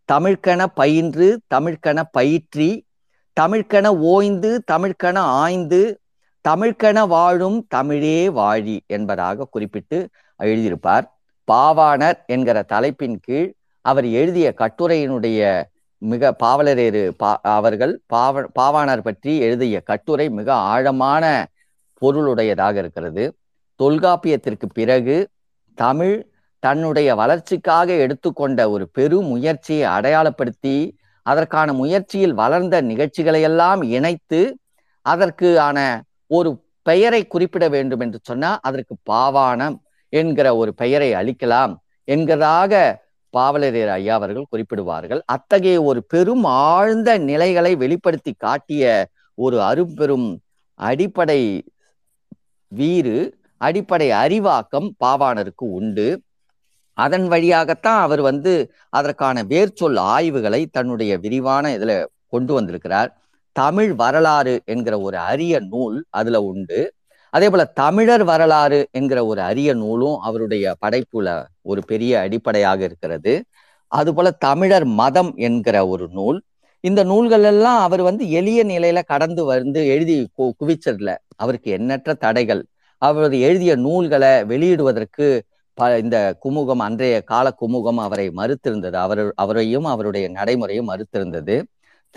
தமிழ்கென பயின்று தமிழ்கென பயிற்றி தமிழ்கென ஓய்ந்து தமிழ்கென ஆய்ந்து தமிழ்கென வாழும் தமிழே வாழி என்பதாக குறிப்பிட்டு எழுதியிருப்பார். பாவாணர் என்கிற தலைப்பின் கீழ் அவர் எழுதிய கட்டுரையினுடைய மிக பாவலரேறு பா அவர்கள் பாவ பாவாணர் பற்றி எழுதிய கட்டுரை மிக ஆழமான பொருளுடையதாக இருக்கிறது. தொல்காப்பியத்திற்கு பிறகு தமிழ் தன்னுடைய வளர்ச்சிக்காக எடுத்துக்கொண்ட ஒரு பெரும் முயற்சியை அடையாளப்படுத்தி அதற்கான முயற்சியில் வளர்ந்த நிகழ்ச்சிகளையெல்லாம் இணைத்து அதற்கு ஆன ஒரு பெயரை குறிப்பிட வேண்டும் என்று சொன்னால் அதற்கு பாவாணம் என்கிற ஒரு பெயரை அளிக்கலாம் என்கிறதாக பாவலரேர் ஐயா அவர்கள் குறிப்பிடுவார்கள். அத்தகைய ஒரு பெரும் ஆழ்ந்த நிலைகளை வெளிப்படுத்தி காட்டிய ஒரு அரும்பெரும் அடிப்படை வீறு அடிப்படை அறிவாக்கம் பாவாணருக்கு உண்டு. அதன் வழியாகத்தான் அவர் வந்து அதற்கான வேர்ச்சொல் ஆய்வுகளை தன்னுடைய விரிவான இதில் கொண்டு வந்திருக்கிறார். தமிழ் வரலாறு என்கிற ஒரு அரிய நூல் அதுல உண்டு. அதே போல தமிழர் வரலாறு என்கிற ஒரு அரிய நூலும் அவருடைய படைப்புல ஒரு பெரிய அடிப்படையாக இருக்கிறது. அதுபோல தமிழர் மதம் என்கிற ஒரு நூல். இந்த நூல்கள் எல்லாம் அவர் வந்து எளிய நிலையில கடந்து வந்து எழுதி கு- குவிச்சதுல அவருக்கு எண்ணற்ற தடைகள். அவர் எழுதிய நூல்களை வெளியிடுவதற்கு ப இந்த குமுகம் அன்றைய கால குமுகம் அவரை மறுத்திருந்தது. அவர் அவரையும் அவருடைய நடைமுறையும் மறுத்திருந்தது.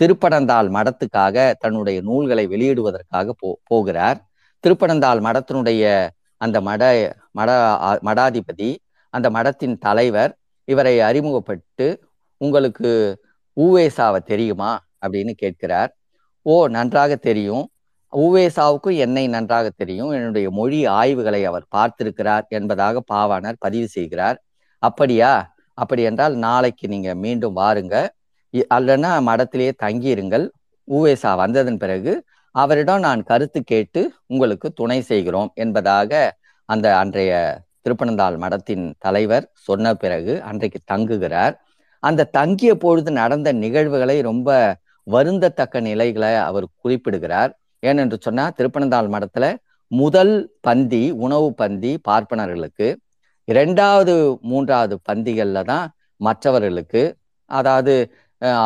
திருப்பனந்தாள் மடத்துக்காக தன்னுடைய நூல்களை வெளியிடுவதற்காக போ போகிறார். திருப்பனந்தாள் மடத்தினுடைய அந்த மட மட மடாதிபதி அந்த மடத்தின் தலைவர் இவரை அறிமுகப்பட்டு உங்களுக்கு ஊவேசாவை தெரியுமா அப்படின்னு கேட்கிறார். ஓ நன்றாக தெரியும். ஊவேசாவுக்கும் என்னை நன்றாக தெரியும். என்னுடைய மொழி ஆய்வுகளை அவர் பார்த்திருக்கிறார் என்பதாக பாவாணர் பதிவு செய்கிறார். அப்படியா? அப்படி என்றால் நாளைக்கு நீங்க மீண்டும் வாருங்க. அல்லனா மடத்திலேயே தங்கியிருங்கள். ஊவேசா வந்ததன் பிறகு அவரிடம் நான் கருத்து கேட்டு உங்களுக்கு துணை செய்கிறோம் என்பதாக அந்த அன்றைய திருப்பனந்தாள் மடத்தின் தலைவர் சொன்ன பிறகு அன்றைக்கு தங்குகிறார். அந்த தங்கிய பொழுது நடந்த நிகழ்வுகளை ரொம்ப வருந்தத்தக்க நிலைகளை அவர் குறிப்பிடுகிறார். ஏனென்று சொன்னா திருப்பனந்தாள் மடத்துல முதல் பந்தி உணவு பந்தி பார்ப்பனர்களுக்கு இரண்டாவது மூன்றாவது பந்திகள்ல தான் மற்றவர்களுக்கு அதாவது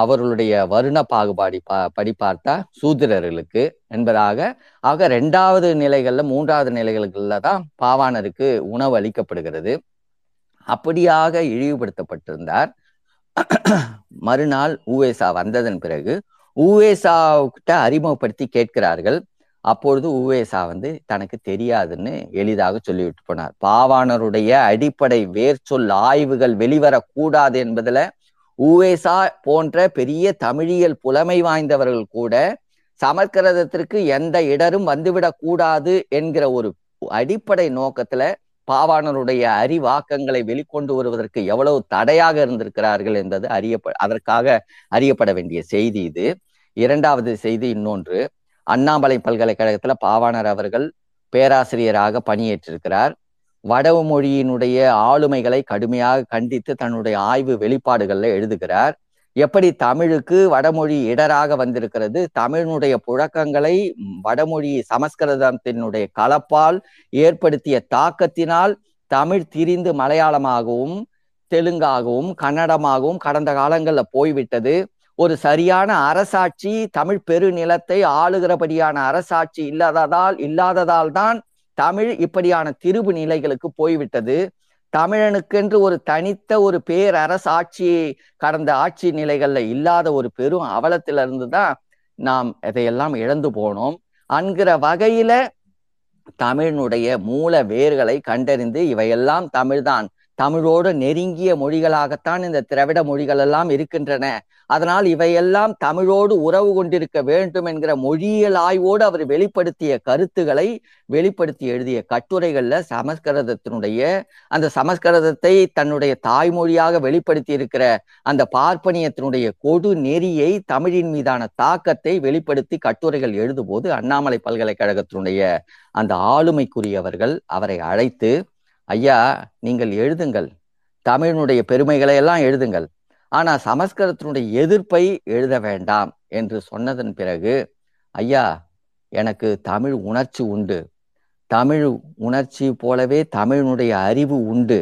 அவர்களுடைய வருண பாகுபாடி பா படி பார்த்தா சூத்திரர்களுக்கு என்பதாக. ஆக ரெண்டாவது நிலைகள்ல மூன்றாவது நிலைகளுக்குள்ள தான் பாவாணருக்கு உணவு அளிக்கப்படுகிறது. அப்படியாக இழிவுபடுத்தப்பட்டிருந்தார். மறுநாள் ஊவேசா வந்ததன் பிறகு ஊவேசாவுக்கிட்ட அறிமுகப்படுத்தி கேட்கிறார்கள். அப்பொழுது ஊவேசா வந்து தனக்கு தெரியாதுன்னு எளிதாக சொல்லிவிட்டு போனார். பாவாணருடைய அடிப்படை வேர்ச்சொல் ஆய்வுகள் வெளிவரக்கூடாது என்பதுல ஊவேசா போன்ற பெரிய தமிழியல் புலமை வாய்ந்தவர்கள் கூட சமஸ்கிருதத்திற்கு எந்த இடரும் வந்துவிடக் கூடாது என்கிற ஒரு அடிப்படை நோக்கத்துல பாவாணருடைய அறிவாக்கங்களை வெளிக்கொண்டு வருவதற்கு எவ்வளவு தடையாக இருந்திருக்கிறார்கள் என்பது அறியப்ப அதற்காக அறியப்பட வேண்டிய செய்தி இது. இரண்டாவது செய்தி இன்னொன்று. அண்ணாமலை பல்கலைக்கழகத்துல பாவாணர் அவர்கள் பேராசிரியராக பணியேற்றிருக்கிறார். வடமொழியினுடைய ஆளுமைகளை கடுமையாக கண்டித்து தன்னுடைய ஆய்வு வெளிப்பாடுகளில் எழுதுகிறார். எப்படி தமிழுக்கு வடமொழி இடராக வந்திருக்கிறது? தமிழினுடைய புழக்கங்களை வடமொழி சமஸ்கிருதத்தினுடைய கலப்பால் ஏற்படுத்திய தாக்கத்தினால் தமிழ் திரிந்து மலையாளமாகவும் தெலுங்காகவும் கன்னடமாகவும் கடந்த காலங்களில் போய்விட்டது. ஒரு சரியான அரசாட்சி தமிழ் பெருநிலத்தை ஆளுகிறபடியான அரசாட்சி இல்லாததால் இல்லாததால் தான் தமிழ் இப்படியான திருவு நிலைகளுக்கு போய்விட்டது. தமிழனுக்கென்று ஒரு தனித்த ஒரு பேரரசாட்சி கடந்த ஆட்சி நிலைகள்ல இல்லாத ஒரு பெரும் அவலத்திலிருந்து தான் நாம் இதையெல்லாம் இழந்து போனோம். என்கிற வகையில தமிழனுடைய மூல வேர்களை கண்டறிந்து இவையெல்லாம் தமிழ்தான். தமிழோடு நெருங்கிய மொழிகளாகத்தான் இந்த திராவிட மொழிகள் எல்லாம் இருக்கின்றன. அதனால் இவையெல்லாம் தமிழோடு உறவு கொண்டிருக்க வேண்டும் என்கிற மொழியியல் ஆய்வோடு அவர் வெளிப்படுத்திய கருத்துக்களை வெளிப்படுத்தி எழுதிய கட்டுரைகள்ல சமஸ்கிருதத்தினுடைய அந்த சமஸ்கிருதத்தை தன்னுடைய தாய்மொழியாக வெளிப்படுத்தி இருக்கிற அந்த பார்ப்பனியத்தினுடைய கொடு நெறியை தமிழின் மீதான தாக்கத்தை வெளிப்படுத்தி கட்டுரைகள் எழுதும்போது அண்ணாமலை பல்கலைக்கழகத்தினுடைய அந்த ஆளுமைக்குரியவர்கள் அவரை அழைத்து ஐயா நீங்கள் எழுதுங்கள். தமிழினுடைய பெருமைகளை எல்லாம் எழுதுங்கள். ஆனால் சமஸ்கிருதத்தினுடைய எதிர்ப்பை எழுத வேண்டாம் என்று சொன்னதன் பிறகு ஐயா எனக்கு தமிழ் உணர்ச்சி உண்டு. தமிழ் உணர்ச்சி போலவே தமிழினுடைய அறிவு உண்டு.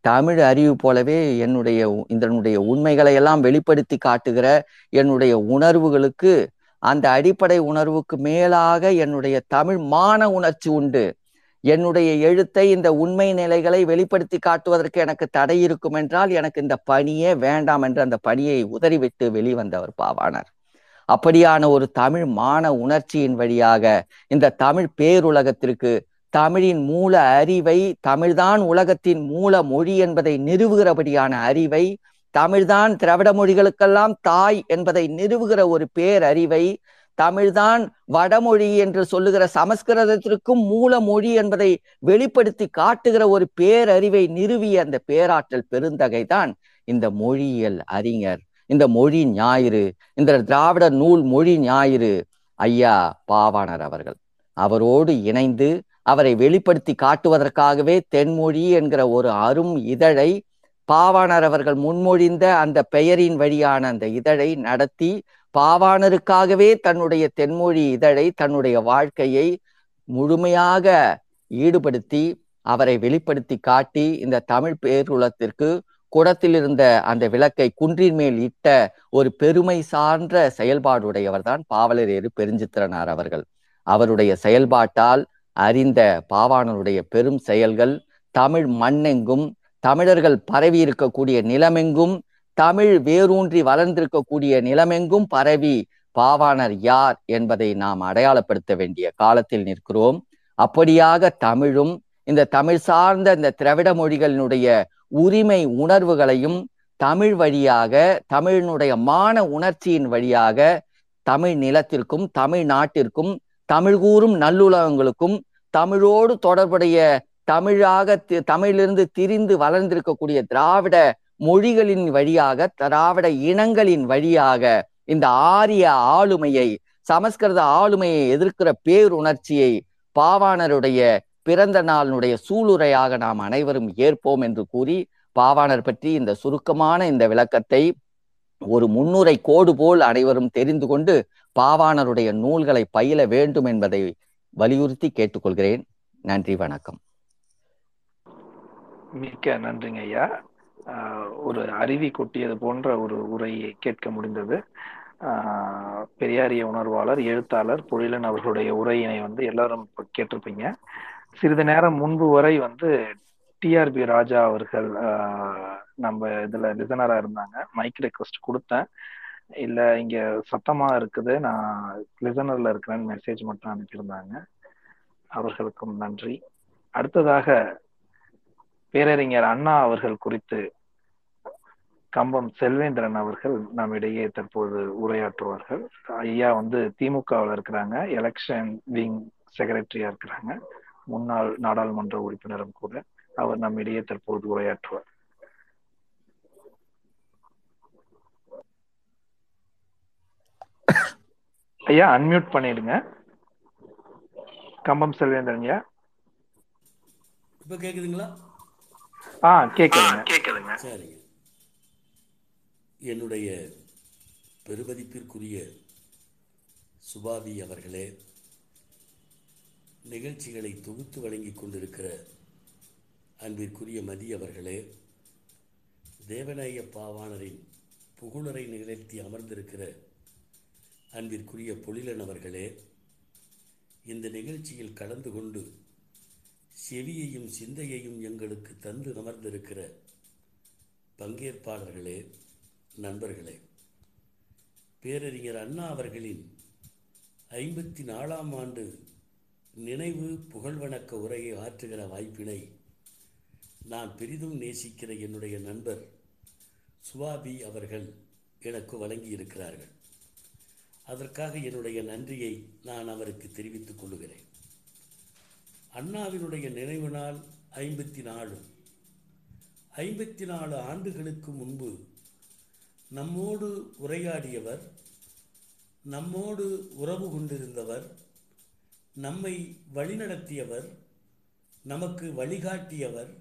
தமிழ் அறிவு போலவே என்னுடைய இதனுடைய உண்மைகளை எல்லாம் வெளிப்படுத்தி காட்டுகிற என்னுடைய உணர்வுகளுக்கு அந்த அடிப்படை உணர்வுக்கு மேலாக என்னுடைய தமிழ் மான உணர்ச்சி உண்டு. என்னுடைய எழுத்தை இந்த உண்மை நிலைகளை வெளிப்படுத்தி காட்டுவதற்கு எனக்கு தடை இருக்கும் என்றால் எனக்கு இந்த பணியே வேண்டாம் என்று அந்த பணியை உதறிவிட்டு வெளிவந்தவர் பாவாணர். அப்படியான ஒரு தமிழ் மான உணர்ச்சியின் வழியாக இந்த தமிழ் பேருலகத்திற்கு தமிழின் மூல அறிவை தமிழ்தான் உலகத்தின் மூல மொழி என்பதை நிறுவுகிறபடியான அறிவை தமிழ்தான் திராவிட மொழிகளுக்கெல்லாம் தாய் என்பதை நிறுவுகிற ஒரு பேரறிவை தமிழ்தான் வடமொழி என்று சொல்லுகிற சமஸ்கிருதத்திற்கும் மூல மொழி என்பதை வெளிப்படுத்தி காட்டுகிற ஒரு பேரறிவை நிறுவிய அந்த பேராற்றல் பெருந்தகை தான் இந்த மொழியியல் அறிஞர். இந்த மொழி ஞாயிறு இந்த திராவிட நூல் மொழி ஞாயிறு ஐயா பாவாணர் அவர்கள். அவரோடு இணைந்து அவரை வெளிப்படுத்தி காட்டுவதற்காகவே தென்மொழி என்கிற ஒரு அரும் இதழை பாவாணர் அவர்கள் முன்மொழிந்த அந்த பெயரின் வழியான அந்த இதழை நடத்தி பாவாணருக்காகவே தன்னுடைய தென்மொழி இதழை தன்னுடைய வாழ்க்கையை முழுமையாக ஈடுபடுத்தி அவரை வெளிப்படுத்தி காட்டி இந்த தமிழ் பேருலத்திற்கு குடத்தில் இருந்த அந்த விளக்கை குன்றின் மேல் இட்ட ஒரு பெருமை சார்ந்த செயல்பாடுடையவர் தான் பாவலரேறு பெருஞ்சித்திரனார் அவர்கள். அவருடைய செயல்பாட்டால் அறிந்த பாவாணருடைய பெரும் செயல்கள் தமிழ் மண்ணெங்கும் தமிழர்கள் பரவி இருக்கக்கூடிய நிலமெங்கும் தமிழ் வேரூன்றி வளர்ந்திருக்கக்கூடிய நிலமெங்கும் பரவி பாவாணர் யார் என்பதை நாம் அடையாளப்படுத்த வேண்டிய காலத்தில் நிற்கிறோம். அப்படியாக தமிழும் இந்த தமிழ் சார்ந்த இந்த திராவிட மொழிகளினுடைய உரிமை உணர்வுகளையும் தமிழ் வழியாக தமிழினுடைய மான உணர்ச்சியின் வழியாக தமிழ் நிலத்திற்கும் தமிழ் நாட்டிற்கும் தமிழ் கூறும் நல்லுலகங்களுக்கும் தமிழோடு தொடர்புடைய தமிழாக தமிழிலிருந்து திரிந்து வளர்ந்திருக்கக்கூடிய திராவிட மொழிகளின் வழியாக திராவிட இனங்களின் வழியாக இந்த ஆரிய ஆளுமையை சமஸ்கிருத ஆளுமையை எதிர்க்கிற பேருணர்ச்சியை பாவாணருடைய பிறந்த நாளினுடைய சூளுரையாக நாம் அனைவரும் ஏற்போம் என்று கூறி பாவாணர் பற்றி இந்த சுருக்கமான இந்த விளக்கத்தை ஒரு முன்னுரை கோடு போல் அனைவரும் தெரிந்து கொண்டு பாவாணருடைய நூல்களை பயில வேண்டும் என்பதை வலியுறுத்தி கேட்டுக்கொள்கிறேன். நன்றி வணக்கம். மிக்க நன்றிங்க ஐயா. ஒரு அருவி கொட்டியது போன்ற ஒரு உரையை கேட்க முடிந்தது. பெரியாரிய உணர்வாளர் எழுத்தாளர் பொழிலன் அவர்களுடைய உரையினை வந்து எல்லாரும் கேட்டிருப்பீங்க. சிறிது நேரம் முன்பு வரை வந்து டிஆர்பி ராஜா அவர்கள் நம்ம இதுல லிசனரா இருந்தாங்க. மைக் ரெக்வஸ்ட் கொடுத்தேன். இல்ல இங்க சத்தமா இருக்குது. நான் லிசனர்ல இருக்கிறேன்னு மெசேஜ் மட்டும் அனுப்பியிருந்தாங்க. அவர்களுக்கும் நன்றி. அடுத்ததாக பேரறிஞர் அண்ணா அவர்கள் குறித்து கம்பம் செல்வேந்திரன் அவர்கள் நம்மிடையே தற்போது உரையாற்றுவார்கள். ஐயா வந்து திமுகவில் இருக்கிறாங்க. எலெக்ஷன் விங் செக்ரட்டரியா இருக்கிறாங்க. முன்னாள் நாடாளுமன்ற உறுப்பினரும் கூட அவர் நம்மிடையே தற்போது உரையாற்றுவார். ஐயா அன்மியூட் பண்ணிடுங்க. கம்பம் செல்வேந்திரன் ஐயா. இப்ப கேக்குதுங்களா? ஆ கேக்குதுங்க சரிங்க. என்னுடைய பெருமதிப்பிற்குரிய சுபாவி அவர்களே நிகழ்ச்சிகளை தொகுத்து வழங்கிக் கொண்டிருக்கிற அன்பிற்குரிய மதி அவர்களே தேவநாய பாவாணரின் புகழுரை நிகழ்த்தி அமர்ந்திருக்கிற அன்பிற்குரிய பொழிலன் அவர்களே இந்த நிகழ்ச்சியில் கலந்து கொண்டு செவியையும் சிந்தையையும் எங்களுக்கு தந்து அமர்ந்திருக்கிற பங்கேற்பாளர்களே நண்பர்களே பேரறிஞர் அண்ணா அவர்களின் ஐம்பத்தி நாலாம் ஆண்டு நினைவு புகழ்வணக்க உரையை ஆற்றுகிற வாய்ப்பினை நான் பெரிதும் நேசிக்கிற என்னுடைய நண்பர் சுவாபி அவர்கள் எனக்கு வழங்கியிருக்கிறார்கள். அதற்காக என்னுடைய நன்றியை நான் அவருக்கு தெரிவித்துக் கொள்கிறேன் அண்ணாவினுடைய நினைவு நாள் ஐம்பத்தி நாலு ஐம்பத்தி நாலு ஆண்டுகளுக்கு முன்பு நம்மோடு உரையாடியவர் நம்மோடு உறவு கொண்டிருந்தவர் நம்மை வழிநடத்தியவர் நமக்கு வழிகாட்டியவர்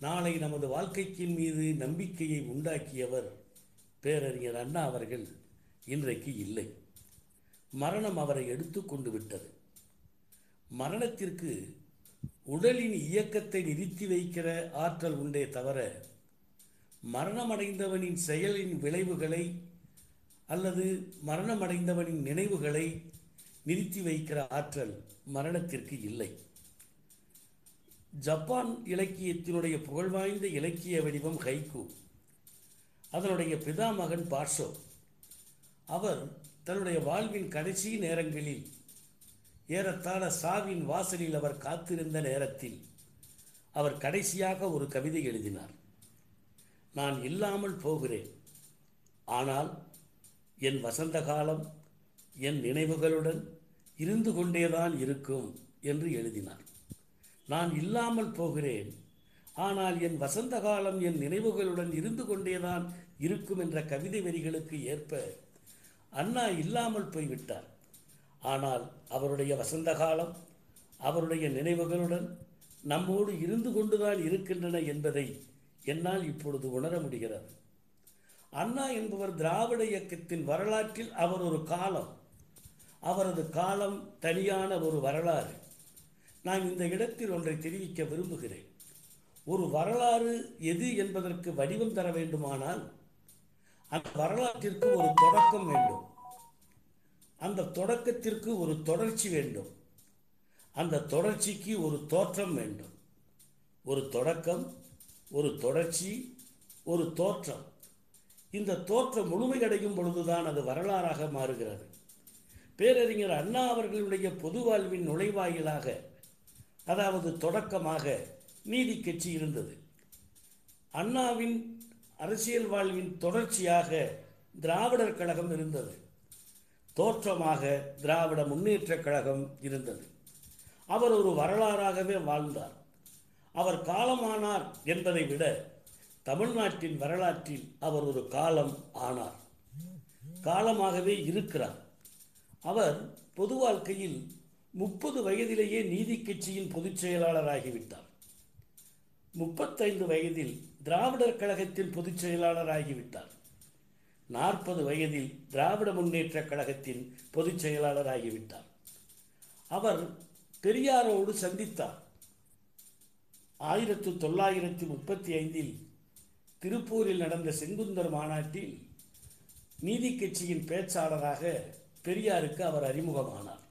நாளை நமது வாழ்க்கைக்கின் மீது நம்பிக்கையை உண்டாக்கியவர் பேரறிஞர் அண்ணா அவர்கள் இன்றைக்கு இல்லை. மரணம் அவரை எடுத்து கொண்டு விட்டது. மரணத்திற்கு உடலின் இயக்கத்தை நிறுத்தி வைக்கிற ஆற்றல் உண்டே தவிர மரணமடைந்தவனின் செயலின் விளைவுகளை அல்லது மரணமடைந்தவனின் நினைவுகளை நிறுத்தி வைக்கிற ஆற்றல் மரணத்திற்கு இல்லை. ஜப்பான் இலக்கியத்தினுடைய புகழ்வாய்ந்த இலக்கிய வடிவம் ஹைக்கு. அதனுடைய பிதாமகன் பாஷோ அவர் தன்னுடைய வாழ்வின் கடைசி நேரங்களில் ஏறத்தாழ சாவின் வாசலில் அவர் காத்திருந்த நேரத்தில் அவர் கடைசியாக ஒரு கவிதை எழுதினார். நான் இல்லாமல் போகிறேன். ஆனால் என் வசந்த காலம் என் நினைவுகளுடன் இருந்து கொண்டேதான் இருக்கும் என்று எழுதினார். நான் இல்லாமல் போகிறேன். ஆனால் என் வசந்த காலம் என் நினைவுகளுடன் இருந்து கொண்டேதான் இருக்கும் என்ற கவிதை வரிகளுக்கு ஏற்ப அண்ணா இல்லாமல் போய்விட்டார். ஆனால் அவருடைய வசந்த காலம் அவருடைய நினைவுகளுடன் நம்மோடு இருந்து கொண்டுதான் இருக்கின்றன என்பதை என்னால் இப்பொழுது உணர முடிகிறது. அண்ணா என்பவர் திராவிட இயக்கத்தின் வரலாற்றில் அவர் ஒரு காலம். அவரது காலம் தனியான ஒரு வரலாறு. நான் இந்த இடத்தில் ஒன்றை தெரிவிக்க விரும்புகிறேன். ஒரு வரலாறு எது என்பதற்கு வடிவம் தர வேண்டுமானால் அந்த வரலாற்றிற்கு ஒரு தொடக்கம் வேண்டும். அந்த தொடக்கத்திற்கு ஒரு தொடர்ச்சி வேண்டும். அந்த தொடர்ச்சிக்கு ஒரு தோற்றம் வேண்டும். ஒரு தொடக்கம் ஒரு தொடர்ச்சி ஒரு தோற்றம். இந்த தோற்றம் முழுமையடையும் பொழுதுதான் அது வரலாறாக மாறுகிறது. பேரறிஞர் அண்ணா அவர்களுடைய பொது வாழ்வின் நுழைவாயிலாக அதாவது தொடக்கமாக நீதி கட்சி இருந்தது. அண்ணாவின் அரசியல் வாழ்வின் தொடர்ச்சியாக திராவிடர் கழகம் இருந்தது. தோற்றமாக திராவிட முன்னேற்றக் கழகம் இருந்தது. அவர் ஒரு வரலாறாகவே வாழ்ந்தார். அவர் காலமானார் என்பதை விட தமிழ்நாட்டின் வரலாற்றில் அவர் ஒரு காலம் ஆனார். காலமாகவே இருக்கிறார். அவர் பொது வாழ்க்கையில் முப்பது வயதிலேயே நீதி கட்சியின் பொதுச் செயலாளராகிவிட்டார். முப்பத்தைந்து வயதில் திராவிடர் கழகத்தின் பொதுச் செயலாளராகிவிட்டார். நாற்பது வயதில் திராவிட முன்னேற்றக் கழகத்தின் பொதுச் செயலாளராகிவிட்டார். அவர் பெரியாரோடு சந்தித்தார். ஆயிரத்து தொள்ளாயிரத்தி முப்பத்தி ஐந்தில் திருப்பூரில் நடந்த செங்குந்தர் மாநாட்டில் நீதி கட்சியின் பேச்சாளராக பெரியாருக்கு அவர் அறிமுகமானார்.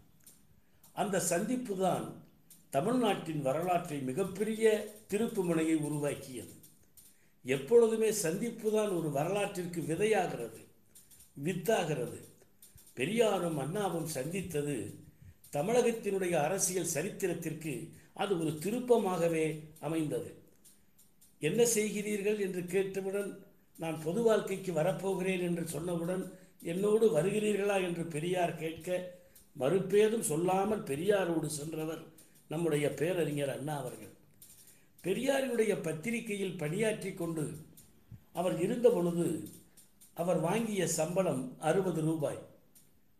அந்த சந்திப்பு தான் தமிழ்நாட்டின் வரலாற்றை மிகப்பெரிய திருப்பு முனையை உருவாக்கியது. எப்பொழுதுமே சந்திப்பு தான் ஒரு வரலாற்றிற்கு விதையாகிறது வித்தாகிறது. பெரியாரும் அண்ணாவும் சந்தித்தது தமிழகத்தினுடைய அரசியல் சரித்திரத்திற்கு அது ஒரு திருப்பமாகவே அமைந்தது. என்ன செய்கிறீர்கள் என்று கேட்டவுடன் நான் பொது வாழ்க்கைக்கு வரப்போகிறேன் என்று சொன்னவுடன் என்னோடு வருகிறீர்களா என்று பெரியார் கேட்க மறுபேதும் சொல்லாமல் பெரியாரோடு சென்றவர் நம்முடைய பேரறிஞர் அண்ணா அவர்கள். பெரியாரினுடைய பத்திரிகையில் பணியாற்றி கொண்டு அவர் இருந்த பொழுது அவர் வாங்கிய சம்பளம் அறுபது ரூபாய்.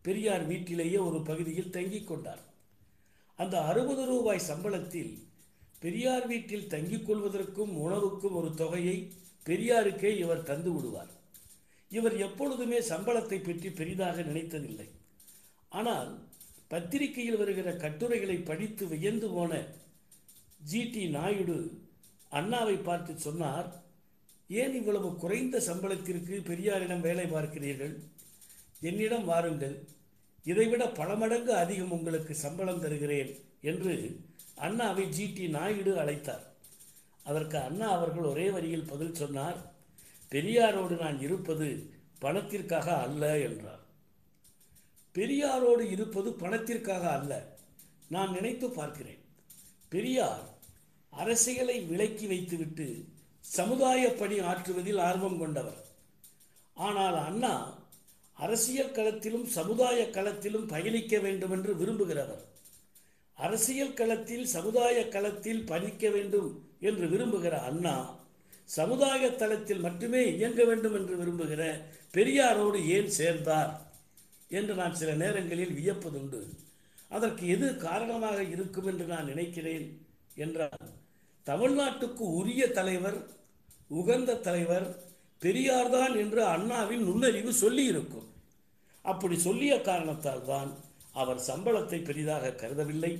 பெரியார் வீட்டிலேயே ஒரு பகுதியில் தங்கிக் கொண்டார். அந்த அறுபது ரூபாய் சம்பளத்தில் பெரியார் வீட்டில் தங்கிக் கொள்வதற்கும் உணவுக்கும் ஒரு தொகையை பெரியாருக்கே இவர் தந்து விடுவார். இவர் எப்பொழுதுமே சம்பளத்தை பற்றி பெரிதாக நினைத்ததில்லை. ஆனால் பத்திரிகையில் வருகிற கட்டுரைகளை படித்து வியந்து போன ஜிடி நாயுடு அண்ணாவை பார்த்து சொன்னார் ஏன் இவ்வளவு குறைந்த சம்பளத்திற்கு பெரியாரிடம் வேலை பார்க்கிறீர்கள்? என்னிடம் வாருங்கள். இதைவிட பல மடங்கு அதிகம் உங்களுக்கு சம்பளம் தருகிறேன் என்று அண்ணாவை ஜிடி நாயுடு அழைத்தார். அதற்கு அண்ணா அவர்கள் ஒரே வரியில் பதில் சொன்னார் பெரியாரோடு நான் இருப்பது பணத்திற்காக அல்ல என்றார். பெரியாரோடு இருப்பது பணத்திற்காக அல்ல நான் நினைத்து பார்க்கிறேன். பெரியார் அரசியலை விலக்கி வைத்துவிட்டு சமுதாய பணி ஆற்றுவதில் ஆர்வம் கொண்டவர். ஆனால் அண்ணா அரசியல் களத்திலும் சமுதாய களத்திலும் பயணிக்க வேண்டும் என்று விரும்புகிறவர். அரசியல் களத்தில் சமுதாய களத்தில் பயணிக்க வேண்டும் என்று விரும்புகிற அண்ணா சமுதாய தளத்தில் மட்டுமே இயங்க வேண்டும் என்று விரும்புகிற பெரியாரோடு ஏன் சேர்ந்தார் என்று நான் சில நேரங்களில் வியப்பதுண்டு. அதற்கு எது காரணமாக இருக்கும் என்று நான் நினைக்கிறேன் என்றால் தமிழ்நாட்டுக்கு உரிய தலைவர் உகந்த தலைவர் பெரியார்தான் என்று அண்ணாவின் நுண்ணறிவு சொல்லியிருக்கும். அப்படி சொல்லிய காரணத்தால் தான் அவர் சம்பளத்தை பெரிதாக கருதவில்லை.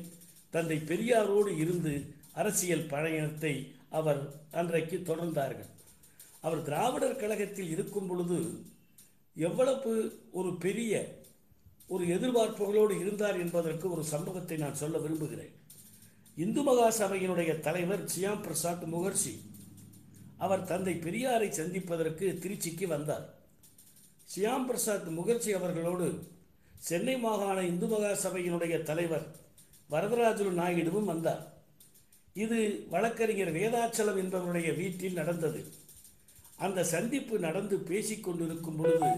தந்தை பெரியாரோடு இருந்து அரசியல் பயணத்தை அவர் அன்றைக்கு தொடர்ந்தார்கள். அவர் திராவிடர் கழகத்தில் இருக்கும் பொழுது எவ்வளவு ஒரு பெரிய ஒரு எதிர்பார்ப்புகளோடு இருந்தார் என்பதற்கு ஒரு சம்பவத்தை நான் சொல்ல விரும்புகிறேன். இந்து மகா சபையினுடைய தலைவர் சியாம் பிரசாத் முகர்ஜி அவர் தந்தை பெரியாரை சந்திப்பதற்கு திருச்சிக்கு வந்தார். சியாம் பிரசாத் முகர்ஜி அவர்களோடு சென்னை மாகாண இந்து மகா சபையினுடைய தலைவர் வரதராஜுலு நாயுடுவும் வந்தார். இது வழக்கறிஞர் வேதாச்சலம் என்பவருடைய வீட்டில் நடந்தது. அந்த சந்திப்பு நடந்து பேசிக்கொண்டிருக்கும் பொழுது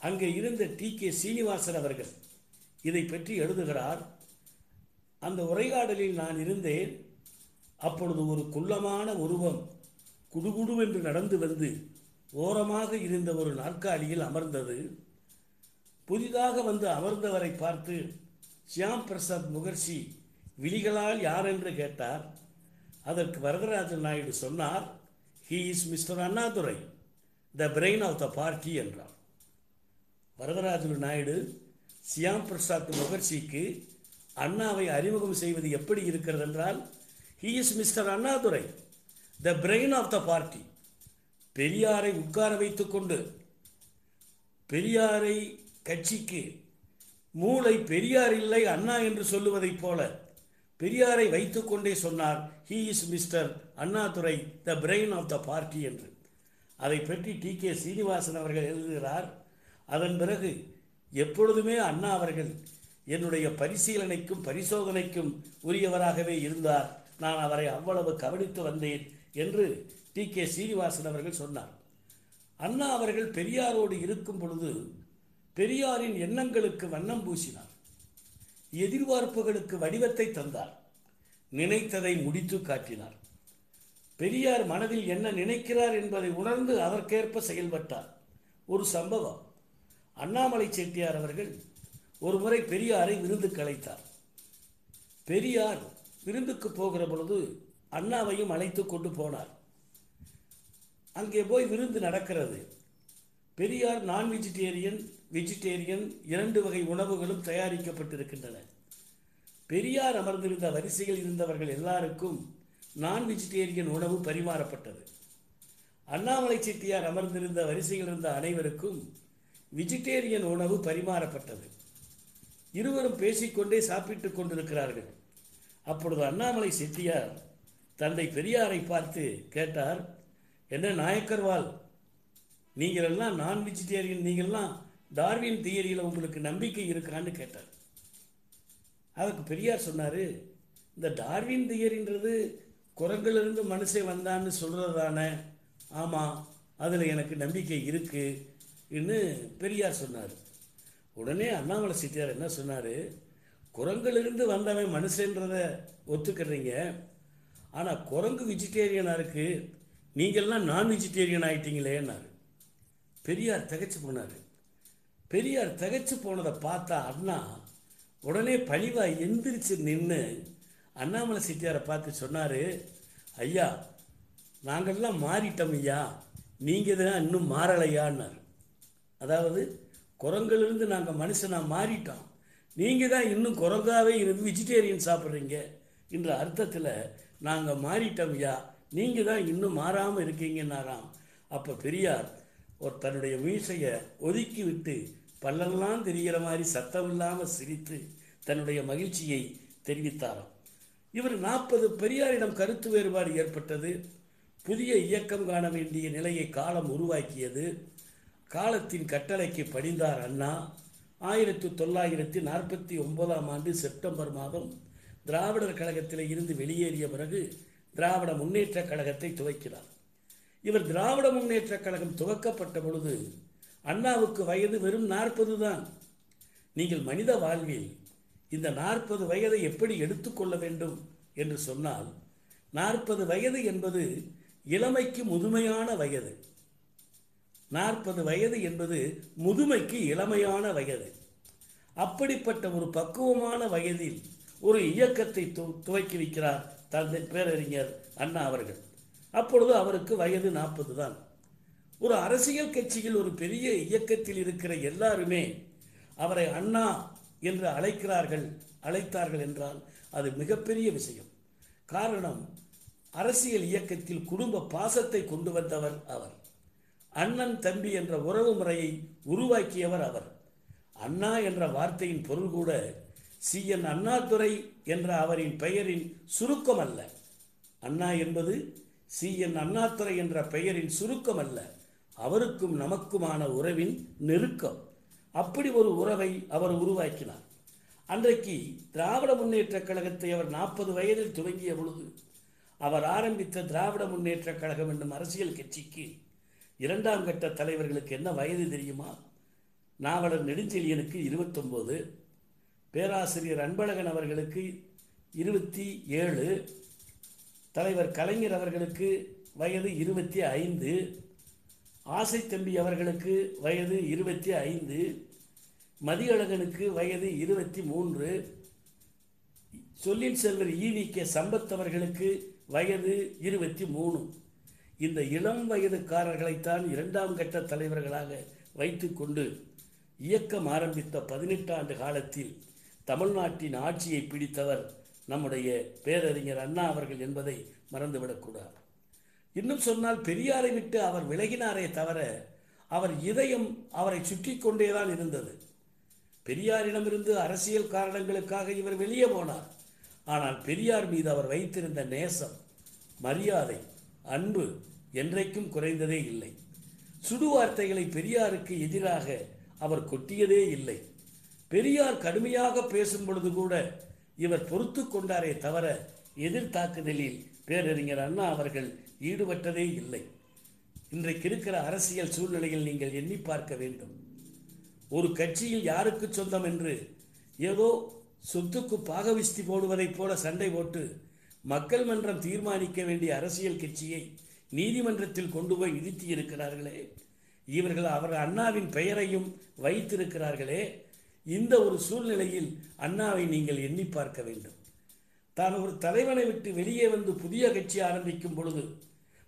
அங்கே இருந்த டி கே சீனிவாசன் அவர்கள் இதை பற்றி எழுதுகிறார். அந்த உரையாடலில் நான் இருந்தேன். அப்பொழுது ஒரு குள்ளமான உருவம் குடுகுடுவென்று நடந்து வந்து ஓரமாக இருந்த ஒரு நாற்காலியில் அமர்ந்தது. புதிதாக வந்து அமர்ந்தவரை பார்த்து ஷியாம் பிரசாத் முகர்ஜி விழிகளால் யார் என்று கேட்டார்? அதற்கு வரதராஜன் நாயுடு சொன்னார் he is mister Annadurai the brain of the party என்றார். வரதராஜன் நாயுடு சியாம் பிரசாத் முகர்ஜிக்கு அண்ணாவை அறிமுகம் செய்வது எப்படி இருக்கிறது என்றால் he is mister Annadurai the brain of the party பெரியாரை உட்கார வைத்துக்கொண்டு பெரியாரை கட்சிக்கு மூளை பெரியார் இல்லை அண்ணா என்று சொல்லுவதைப் போல பெரியாரை வைத்துக்கொண்டே சொன்னார் he is mister Annadurai the brain of the party என்று. அதை பற்றி டி கே சீனிவாசன் அவர்கள் எழுதுகிறார் அதன் பிறகு எப்பொழுதுமே அண்ணா அவர்கள் என்னுடைய பரிசீலனைக்கும் பரிசோதனைக்கும் உரியவராகவே இருந்தார். நான் அவரை அவ்வளவு கவனித்து வந்தேன் என்று டி. கே. சீனிவாசன் அவர்கள் சொன்னார். அண்ணா அவர்கள் பெரியாரோடு இருக்கும் பொழுது பெரியாரின் எண்ணங்களுக்கு வண்ணம் பூசினார். எதிர்பார்ப்புகளுக்கு வடிவத்தை தந்தார். நினைத்ததை முடித்து காட்டினார். பெரியார் மனதில் என்ன நினைக்கிறார் என்பதை உணர்ந்து அதற்கேற்ப செயல்பட்டார். ஒரு சம்பவம். அண்ணாமலை செட்டியார் அவர்கள் ஒரு முறை பெரியாரை விருந்து கலைத்தார் பெரியார் விருந்துக்கு போகிற பொழுது அண்ணாவையும் அழைத்து கொண்டு போனார். அங்கே போய் விருந்து நடக்கிறது. பெரியார் நான் வெஜிடேரியன் வெஜிடேரியன் இரண்டு வகை உணவுகளும் தயாரிக்கப்பட்டிருக்கின்றன. பெரியார் அமர்ந்திருந்த வரிசையில் இருந்தவர்கள் எல்லாருக்கும் நான் வெஜிடேரியன் உணவு பரிமாறப்பட்டது. அண்ணாமலை செட்டியார் அமர்ந்திருந்த வரிசையில் இருந்த அனைவருக்கும் வெஜிடேரியன் உணவு பரிமாறப்பட்டது. இருவரும் பேசிக்கொண்டே சாப்பிட்டுக் கொண்டிருக்கிறார்கள். அப்பொழுது அண்ணாமலை செட்டியார் தந்தை பெரியாரை பார்த்து கேட்டார் என்ன நாயக்கர்வால் நீங்கள் எல்லாம் நான் வெஜிடேரியன் நீங்கள்லாம் டார்வின் தியரியில் உங்களுக்கு நம்பிக்கை இருக்கான்னு கேட்டார். அதுக்கு பெரியார் சொன்னார் இந்த டார்வின் தியரின்றது குரங்கிலிருந்து மனுஷே வந்தான்னு சொல்கிறது தானே ஆமாம் அதில் எனக்கு நம்பிக்கை இருக்குன்னு பெரியார் சொன்னார். உடனே அண்ணாமலை செட்டியார் என்ன சொன்னார்? குரங்கிலிருந்து வந்தவன் மனுஷன்றதை ஒத்துக்கிறீங்க. ஆனால் குரங்கு வெஜிடேரியனாக இருக்குது நீங்கள்லாம் நான் வெஜிடேரியன் ஆயிட்டீங்களேன்னாரு. பெரியார் திகைச்சு போனார். பெரியார் தகச்சு போனதை பார்த்தா அண்ணா உடனே பழிவாக எந்திரிச்சு நின்று அண்ணாமலை செட்டியாரை பார்த்து சொன்னார் ஐயா நாங்கள்லாம் மாறிட்டோம் ஐயா. நீங்கள் தான் இன்னும் மாறலையான்னார். அதாவது குரங்கிலிருந்து நாங்கள் மனுஷனாக மாறிட்டோம். நீங்கள் தான் இன்னும் குரங்காகவே இருந்து வெஜிடேரியன் சாப்பிட்றீங்க என்ற அர்த்தத்தில் நாங்கள் மாறிட்டோம் ஐயா. நீங்கள் தான் இன்னும் மாறாமல் இருக்கீங்கன்னாராம். அப்போ பெரியார் ஒரு தன்னுடைய மீசையை ஒதுக்கி விட்டு பல்லெல்லாம் தெரிகிற மாதிரி சத்தம் இல்லாமல் சிரித்து தன்னுடைய மகிழ்ச்சியை தெரிவித்தாராம். இவர் நாற்பது பெரியாரிடம் கருத்து வேறுபாடு ஏற்பட்டது. புதிய இயக்கம் காண வேண்டிய நிலையை காலம் உருவாக்கியது. காலத்தின் கட்டளைக்கு படிந்தார் அண்ணா. ஆயிரத்தி தொள்ளாயிரத்தி நாற்பத்தி ஒன்பதாம் ஆண்டு செப்டம்பர் மாதம் திராவிடர் கழகத்தில் இருந்து வெளியேறிய பிறகு திராவிட முன்னேற்ற கழகத்தை துவக்கிறார் இவர் திராவிட முன்னேற்ற கழகம் துவக்கப்பட்ட பொழுது அண்ணாவுக்கு வயது வெறும் நாற்பது தான். நீங்கள் மனித வாழ்வில் இந்த நாற்பது வயதை எப்படி எடுத்துக்கொள்ள வேண்டும் என்று சொன்னால் நாற்பது வயது என்பது இளமைக்கு முதுமையான வயது. நாற்பது வயது என்பது முதுமைக்கு இளமையான வயது. அப்படிப்பட்ட ஒரு பக்குவமான வயதில் ஒரு இயக்கத்தை து- துவக்கி வைக்கிறார் தந்தை பேரறிஞர் அண்ணா அவர்கள். அப்பொழுது அவருக்கு வயது நாற்பது தான். ஒரு அரசியல் கட்சியில் ஒரு பெரிய இயக்கத்தில் இருக்கிற எல்லாருமே அவரை அண்ணா என்று அழைக்கிறார்கள் அழைத்தார்கள் என்றால் அது மிகப்பெரிய விஷயம். காரணம் அரசியல் இயக்கத்தில் குடும்ப பாசத்தை கொண்டு வந்தவர் அவர். அண்ணன் தம்பி என்ற உறவு முறையை உருவாக்கியவர் அவர். அண்ணா என்ற வார்த்தையின் பொருள் கூட சி. என். அண்ணாதுரை என்ற அவரின் பெயரின் சுருக்கம் அல்ல. அண்ணா என்பது சி. என். அண்ணாதுரை என்ற பெயரின் சுருக்கம் அல்ல. அவருக்கும் நமக்குமான உறவின் நெருக்கம். அப்படி ஒரு உறவை அவர் உருவாக்கினார். அன்றைக்கு திராவிட முன்னேற்றக் கழகத்தை அவர் நாற்பது வயதில் துவங்கிய பொழுது அவர் ஆரம்பித்த திராவிட முன்னேற்றக் கழகம் என்னும் அரசியல் கட்சிக்கு இரண்டாம் கட்ட தலைவர்களுக்கு என்ன வயது தெரியுமா? நாவலர் நெடுஞ்செழியனுக்கு இருபத்தொம்போது பேராசிரியர் அன்பழகன் அவர்களுக்கு இருபத்தி ஏழு தலைவர் கலைஞர் அவர்களுக்கு வயது இருபத்தி ஐந்து ஆசை தம்பி அவர்களுக்கு வயது இருபத்தி ஐந்து மதியழகனுக்கு வயது இருபத்தி மூன்று சொல்லின் செல்வர் ஈவி கே சம்பத் அவர்களுக்கு வயது இருபத்தி மூணு. இந்த இளம் வயதுக்காரர்களைத்தான் இரண்டாம் கட்ட தலைவர்களாக வைத்துக்கொண்டு இயக்கம் ஆரம்பித்த பதினெட்டாண்டு காலத்தில் தமிழ்நாட்டின் ஆட்சியை பிடித்தவர் நம்முடைய பேரறிஞர் அண்ணா அவர்கள் என்பதை மறந்துவிடக்கூடாது இன்னும் சொன்னால் பெரியாரை விட்டு அவர் விலகினாரே தவிர அவர் இதயம் அவரை சுற்றி கொண்டேதான் இருந்தது. பெரியாரிடமிருந்து அரசியல் காரணங்களுக்காக இவர் வெளியே போனார். ஆனால் பெரியார் மீது அவர் வைத்திருந்த நேசம் மரியாதை அன்பு என்றைக்கும் குறைந்ததே இல்லை. சுடுவார்த்தைகளை பெரியாருக்கு எதிராக அவர் கொட்டியதே இல்லை. பெரியார் கடுமையாக பேசும் பொழுது கூட இவர் பொறுத்து கொண்டாரே தவிர எதிர் தாக்குதலில் பேரறிஞர் அண்ணா அவர்கள் ஈடுபட்டதே இல்லை. இன்றைக்கு இருக்கிற அரசியல் சூழ்நிலையில் நீங்கள் எண்ணி பார்க்க வேண்டும். ஒரு கட்சியில் யாருக்கு சொந்தம் என்று ஏதோ சொத்துக்கு பாகவிஸ்தி போடுவதைப் போல சண்டை போட்டு மக்கள் மன்றம் தீர்மானிக்க வேண்டிய அரசியல் கட்சியை நீதிமன்றத்தில் கொண்டு போய் இழுத்தி இருக்கிறார்களே. இவர்கள் அவர் அண்ணாவின் பெயரையும் வைத்திருக்கிறார்களே. இந்த ஒரு சூழ்நிலையில் அண்ணாவை நீங்கள் எண்ணி பார்க்க வேண்டும். தான் ஒரு தலைவனை விட்டு வெளியே வந்து புதிய கட்சி ஆரம்பிக்கும் பொழுது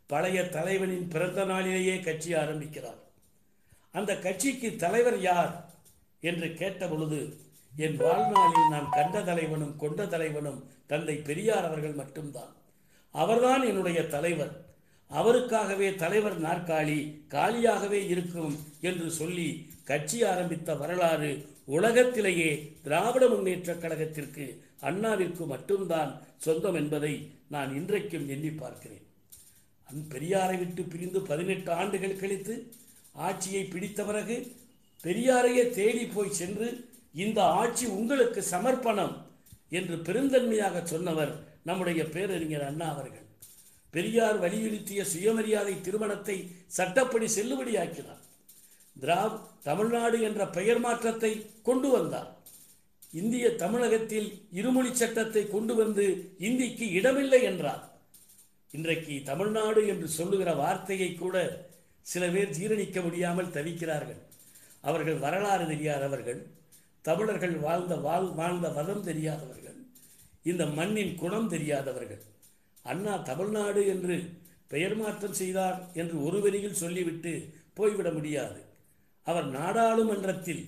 பழைய தலைவனின் பிறந்த நாளிலேயே கட்சி ஆரம்பிக்கிறார். அந்த கட்சிக்கு தலைவர் யார் என்று கேட்ட பொழுது என் வாழ்நாளில் நான் கண்ட தலைவனும் கொண்ட தலைவனும் தந்தை பெரியார் அவர்கள் மட்டும்தான். அவர்தான் என்னுடைய தலைவர். அவருக்காகவே தலைவர் நாற்காலி காலியாகவே இருக்கும் என்று சொல்லி கட்சி ஆரம்பித்த வரலாறு உலகத்திலேயே திராவிட முன்னேற்றக் கழகத்திற்கு அண்ணாவிற்கு மட்டும்தான் சொந்தம் என்பதை நான் இன்றைக்கும் எண்ணி பார்க்கிறேன். அன் பெரியாரை விட்டு பிரிந்து பதினெட்டு ஆண்டுகள் கழித்து ஆட்சியை பிடித்த பிறகு பெரியாரையே தேடி போய் சென்று இந்த ஆட்சி உங்களுக்கு சமர்ப்பணம் என்று பெருந்தன்மையாக சொன்னவர் நம்முடைய பேரறிஞர் அண்ணா அவர்கள். பெரியார் வலியுறுத்திய சுயமரியாதை திருமணத்தை சட்டப்படி செல்லுபடியாக்கினார். திராவ் தமிழ்நாடு என்ற பெயர் மாற்றத்தை கொண்டு வந்தார். இந்திய தமிழகத்தில் இருமொழி சட்டத்தை கொண்டு வந்து இந்திக்கு இடமில்லை என்றார். இன்றைக்கு தமிழ்நாடு என்று சொல்லுகிற வார்த்தையை கூட சில பேர் ஜீரணிக்க முடியாமல் தவிக்கிறார்கள். அவர்கள் வரலாறு தெரியாதவர்கள். தமிழர்கள் வாழ்ந்த வாழ் வாழ்ந்த வதம் தெரியாதவர்கள். இந்த மண்ணின் குணம் தெரியாதவர்கள். அண்ணா தமிழ்நாடு என்று பெயர் மாற்றம் செய்தார் என்று ஒரு வரியில் சொல்லிவிட்டு போய்விட முடியாது. அவர் நாடாளுமன்றத்தில்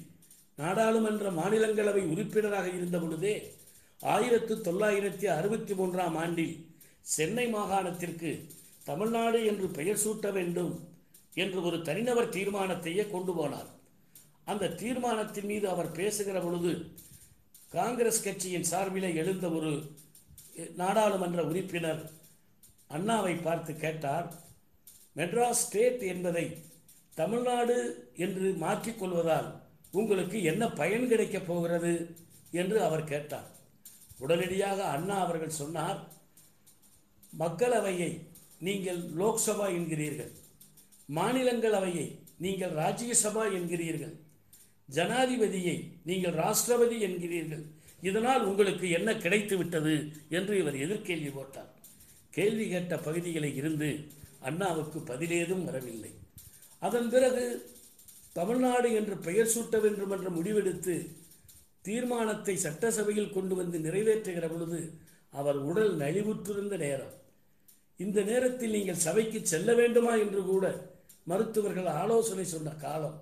நாடாளுமன்ற மாநிலங்களவை உறுப்பினராக இருந்த பொழுதே ஆயிரத்து தொள்ளாயிரத்தி அறுபத்தி மூன்றாம் ஆண்டில் சென்னை மாகாணத்திற்கு தமிழ்நாடு என்று பெயர் சூட்ட வேண்டும் என்று ஒரு தனிநபர் தீர்மானத்தையே கொண்டு போனார். அந்த தீர்மானத்தின் மீது அவர் பேசுகிற பொழுது காங்கிரஸ் கட்சியின் சார்பிலே எழுந்த ஒரு நாடாளுமன்ற உறுப்பினர் அண்ணாவை பார்த்து கேட்டார் மெட்ராஸ் ஸ்டேட் என்பதை தமிழ்நாடு என்று மாற்றிக்கொள்வதால் உங்களுக்கு என்ன பயன் கிடைக்கப் போகிறது? என்று அவர் கேட்டார். உடனடியாக அண்ணா அவர்கள் சொன்னார் மக்களவையை நீங்கள் லோக்சபா என்கிறீர்கள். மாநிலங்களவையை நீங்கள் ராஜ்யசபா என்கிறீர்கள். ஜனாதிபதியை நீங்கள் ராஷ்டிரபதி என்கிறீர்கள். இதனால் உங்களுக்கு என்ன கிடைத்து விட்டது? என்று இவர் எதிர்கேள்வி போட்டார். கேள்வி கேட்ட பகுதிகளில் இருந்து அண்ணாவுக்கு பதிலேதும் வரவில்லை. அதன் பிறகு தமிழ்நாடு என்று பெயர் சூட்ட வேண்டும் என்று முடிவெடுத்து தீர்மானத்தை சட்டசபையில் கொண்டு வந்து நிறைவேற்றுகிற பொழுது அவர் உடல் நலிவுற்றிருந்த நேரம். இந்த நேரத்தில் நீங்கள் சபைக்கு செல்ல வேண்டுமா? என்று கூட மருத்துவர்கள் ஆலோசனை சொன்ன காலம்.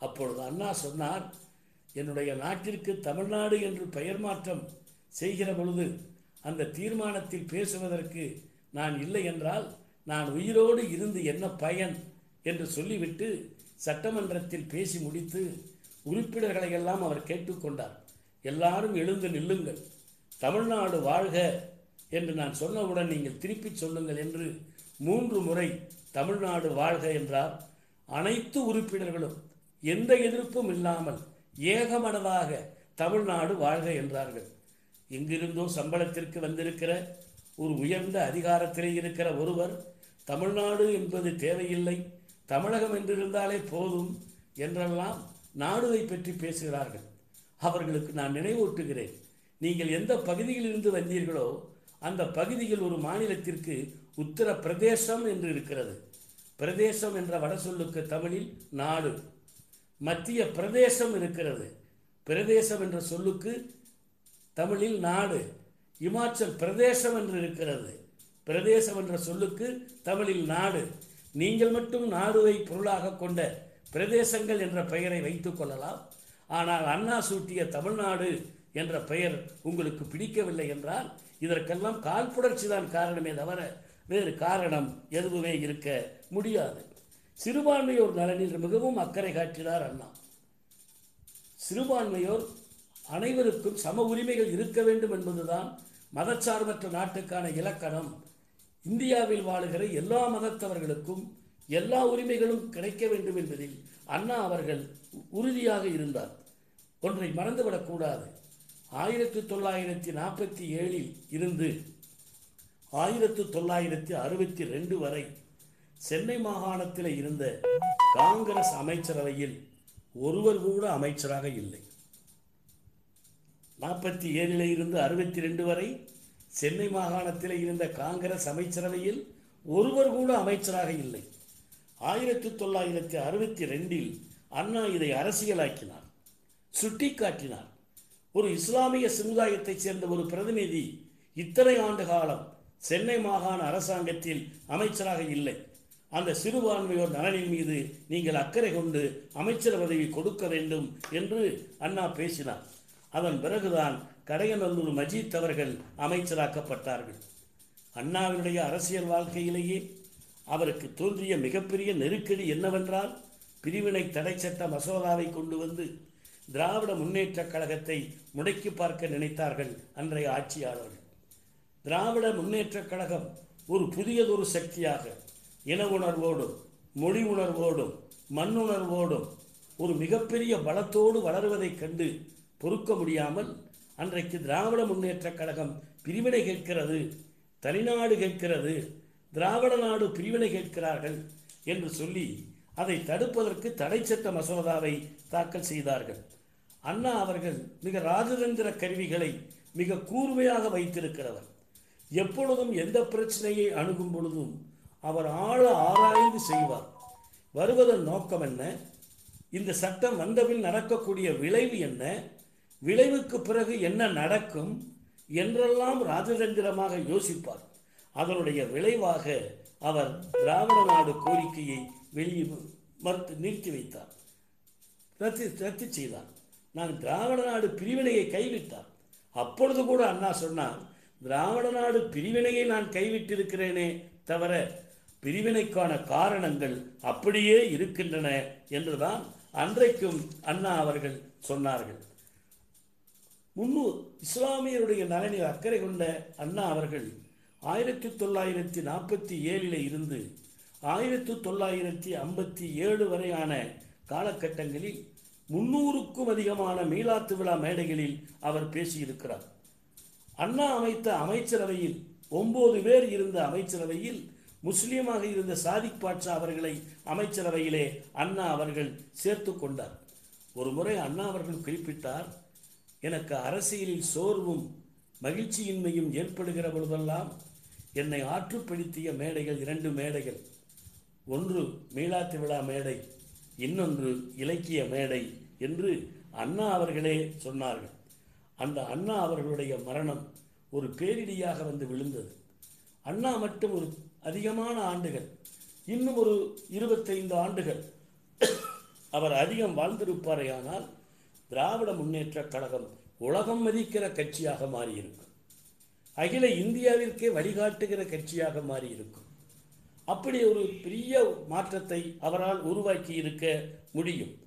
அப்பொழுது அண்ணா சொன்னார் என்னுடைய நாட்டிற்கு தமிழ்நாடு என்று பெயர் மாற்றம் செய்கிற பொழுது அந்த தீர்மானத்தில் பேசுவதற்கு நான் இல்லை என்றால் நான் உயிரோடு இருந்து என்ன பயன்? என்று சொல்லிவிட்டு சட்டமன்றத்தில் பேசி முடித்து உறுப்பினர்களை எல்லாம் அவர் கேட்டுக்கொண்டார் எல்லாரும் எழுந்து நில்லுங்கள். தமிழ்நாடு வாழ்க என்று நான் சொன்னவுடன் நீங்கள் திருப்பிச் சொல்லுங்கள் என்று மூன்று முறை தமிழ்நாடு வாழ்க என்றார். அனைத்து உறுப்பினர்களும் எந்த எதிர்ப்பும் இல்லாமல் ஏகமனதாக தமிழ்நாடு வாழ்க என்றார்கள். எங்கிருந்தோ சம்பளத்திற்கு வந்திருக்கிற ஒரு உயர்ந்த அதிகாரத்திலே இருக்கிற ஒருவர் தமிழ்நாடு என்பது தேவையில்லை தமிழகம் என்றிருந்தாலே போதும் என்றெல்லாம் நாடுவை பற்றி பேசுகிறார்கள். அவர்களுக்கு நான் நினைவூட்டுகிறேன் நீங்கள் எந்த பகுதியில் இருந்து வந்தீர்களோ அந்த பகுதியில் ஒரு மாநிலத்திற்கு உத்தரப்பிரதேசம் என்று இருக்கிறது. பிரதேசம் என்ற வட சொல்லுக்கு தமிழில் நாடு. மத்திய பிரதேசம் இருக்கிறது. பிரதேசம் என்ற சொல்லுக்கு தமிழில் நாடு இமாச்சல் பிரதேசம் என்று இருக்கிறது. பிரதேசம் என்ற சொல்லுக்கு தமிழில் நாடு. நீங்கள் மட்டும் நாடுவை பொருளாக கொண்ட பிரதேசங்கள் என்ற பெயரை வைத்துக் கொள்ளலாம். ஆனால் அண்ணா சூட்டிய தமிழ்நாடு என்ற பெயர் உங்களுக்கு பிடிக்கவில்லை என்றால் இதற்கெல்லாம் காழ்ப்புணர்ச்சி தான் காரணமே தவிர வேறு காரணம் எதுவுமே இருக்க முடியாது. சிறுபான்மையோர் நலனில் மிகவும் அக்கறை காட்டினார் அண்ணா. சிறுபான்மையோர் அனைவருக்கும் சம உரிமைகள் இருக்க வேண்டும் என்பதுதான் மதச்சார்பற்ற நாட்டுக்கான இலக்கணம். இந்தியாவில் வாழுகிற எல்லா மதத்தவர்களுக்கும் எல்லா உரிமைகளும் கிடைக்க வேண்டும் என்பதில் அண்ணா அவர்கள் உறுதியாக இருந்தார். ஒன்றை மறந்துவிடக்கூடாது ஆயிரத்தி தொள்ளாயிரத்தி நாற்பத்தி ஏழில் இருந்து ஆயிரத்தி தொள்ளாயிரத்தி அறுபத்தி ரெண்டு வரை சென்னை மாகாணத்தில் இருந்த காங்கிரஸ் அமைச்சரவையில் ஒருவர் கூட அமைச்சராக இல்லை. நாற்பத்தி ஏழில் இருந்து அறுபத்தி ரெண்டு வரை சென்னை மாகாணத்தில் இருந்த காங்கிரஸ் அமைச்சரவையில் ஒருவர் கூட அமைச்சராக இல்லை. ஆயிரத்தி தொள்ளாயிரத்தி அறுபத்தி ரெண்டில் அண்ணா இதை அரசியலாக்கினார் சுட்டிக்காட்டினார். ஒரு இஸ்லாமிய சமுதாயத்தைச் சேர்ந்த ஒரு பிரதிநிதி இத்தனை ஆண்டு காலம் சென்னை மாகாண அரசாங்கத்தில் அமைச்சராக இல்லை. அந்த சிறுபான்மையோர் நலனின் மீது நீங்கள் அக்கறை கொண்டு அமைச்சர் பதவி கொடுக்க வேண்டும் என்று அண்ணா பேசினார். அதன் பிறகுதான் கடையநல்லூர் மஜீத் அவர்கள் அமைச்சராக்கப்பட்டார்கள். அண்ணாவினுடைய அரசியல் வாழ்க்கையிலேயே அவருக்கு தோன்றிய மிகப்பெரிய நெருக்கடி என்னவென்றால் பிரிவினை தடை சட்ட மசோதாவை கொண்டு வந்து திராவிட முன்னேற்றக் கழகத்தை முடக்கி பார்க்க நினைத்தார்கள் அன்றைய ஆட்சியாளர்கள். திராவிட முன்னேற்றக் கழகம் ஒரு புதியதொரு சக்தியாக இன உணர்வோடும் மொழி உணர்வோடும் மண்ணுணர்வோடும் ஒரு மிகப்பெரிய பலத்தோடு வளருவதைக் கண்டு பொறுக்க முடியாமல் அன்றைக்கு திராவிட முன்னேற்றக் கழகம் பிரிவினை கேட்கிறது தனிநாடு கேட்கிறது திராவிட நாடு பிரிவினை கேட்கிறார்கள் என்று சொல்லி அதை தடுப்பதற்கு தடை சட்ட மசோதாவை தாக்கல் செய்தார்கள். அண்ணா அவர்கள் மிக ராஜதந்திர கருவிகளை மிக கூர்மையாக வைத்திருக்கிறவர். எப்பொழுதும் எந்த பிரச்சனையை அணுகும் பொழுதும் அவர் ஆழ ஆராய்ந்து செய்வார். வருவதன் நோக்கம் என்ன? இந்த சட்டம் வந்தபின் நடக்கக்கூடிய விளைவு என்ன? விளைவுக்கு பிறகு என்ன நடக்கும்? என்றெல்லாம் ராஜதந்திரமாக யோசிப்பார். அதனுடைய விளைவாக அவர் திராவிட நாடு கோரிக்கையை வெளியே மறுத்து நிறுத்தி வைத்தார். ரத்து ரத்து செய்தார். நான் திராவிட நாடு பிரிவினையை கைவிட்டார். அப்பொழுது கூட அண்ணா சொன்னார் திராவிட நாடு பிரிவினையை நான் கைவிட்டிருக்கிறேனே தவிர பிரிவினைக்கான காரணங்கள் அப்படியே இருக்கின்றன என்றுதான் அன்றைக்கும் அண்ணா அவர்கள் சொன்னார்கள். முன்னூர் இஸ்லாமியருடைய நலனில் அக்கறை கொண்ட அண்ணா அவர்கள் ஆயிரத்தி தொள்ளாயிரத்தி நாற்பத்தி ஏழில் இருந்து ஆயிரத்தி தொள்ளாயிரத்தி ஐம்பத்தி ஏழு வரையான காலகட்டங்களில் முன்னூறுக்கும் அதிகமான மீளாத்து விழா மேடைகளில் அவர் பேசியிருக்கிறார். அண்ணா அமைத்த அமைச்சரவையில் ஒன்பது பேர் இருந்த அமைச்சரவையில் முஸ்லீமாக இருந்த சாதிக் பாட்சா அவர்களை அமைச்சரவையிலே அண்ணா அவர்கள் சேர்த்து கொண்டார். ஒரு முறை அண்ணா அவர்கள் குறிப்பிட்டார் எனக்கு அரசியலில் சோர்வும் மகிழ்ச்சியின்மையும் ஏற்படுகிற பொழுதெல்லாம் என்னை ஆற்றுப்படுத்திய மேடைகள் இரண்டு மேடைகள். ஒன்று மீளாத்து விழா மேடை இன்னொன்று இலக்கிய மேடை என்று அண்ணா அவர்களே சொன்னார்கள். அந்த அண்ணா அவர்களுடைய மரணம் ஒரு பேரிடியாக வந்து விழுந்தது. அண்ணா மட்டும் ஒரு அதிகமான ஆண்டுகள். இன்னும் ஒரு இருபத்தைந்து ஆண்டுகள். அவர் அதிகம் வாழ்ந்திருப்பாரேயானால் திராவிட முன்னேற்றக் கழகம் உலகம் மதிக்கிற கட்சியாக மாறியிருக்கும். அகில இந்தியாவிற்கே வழிகாட்டுகிற கட்சியாக மாறியிருக்கும். அப்படி ஒரு பெரிய மாற்றத்தை அவரால் உருவாக்கி இருக்க முடியும்.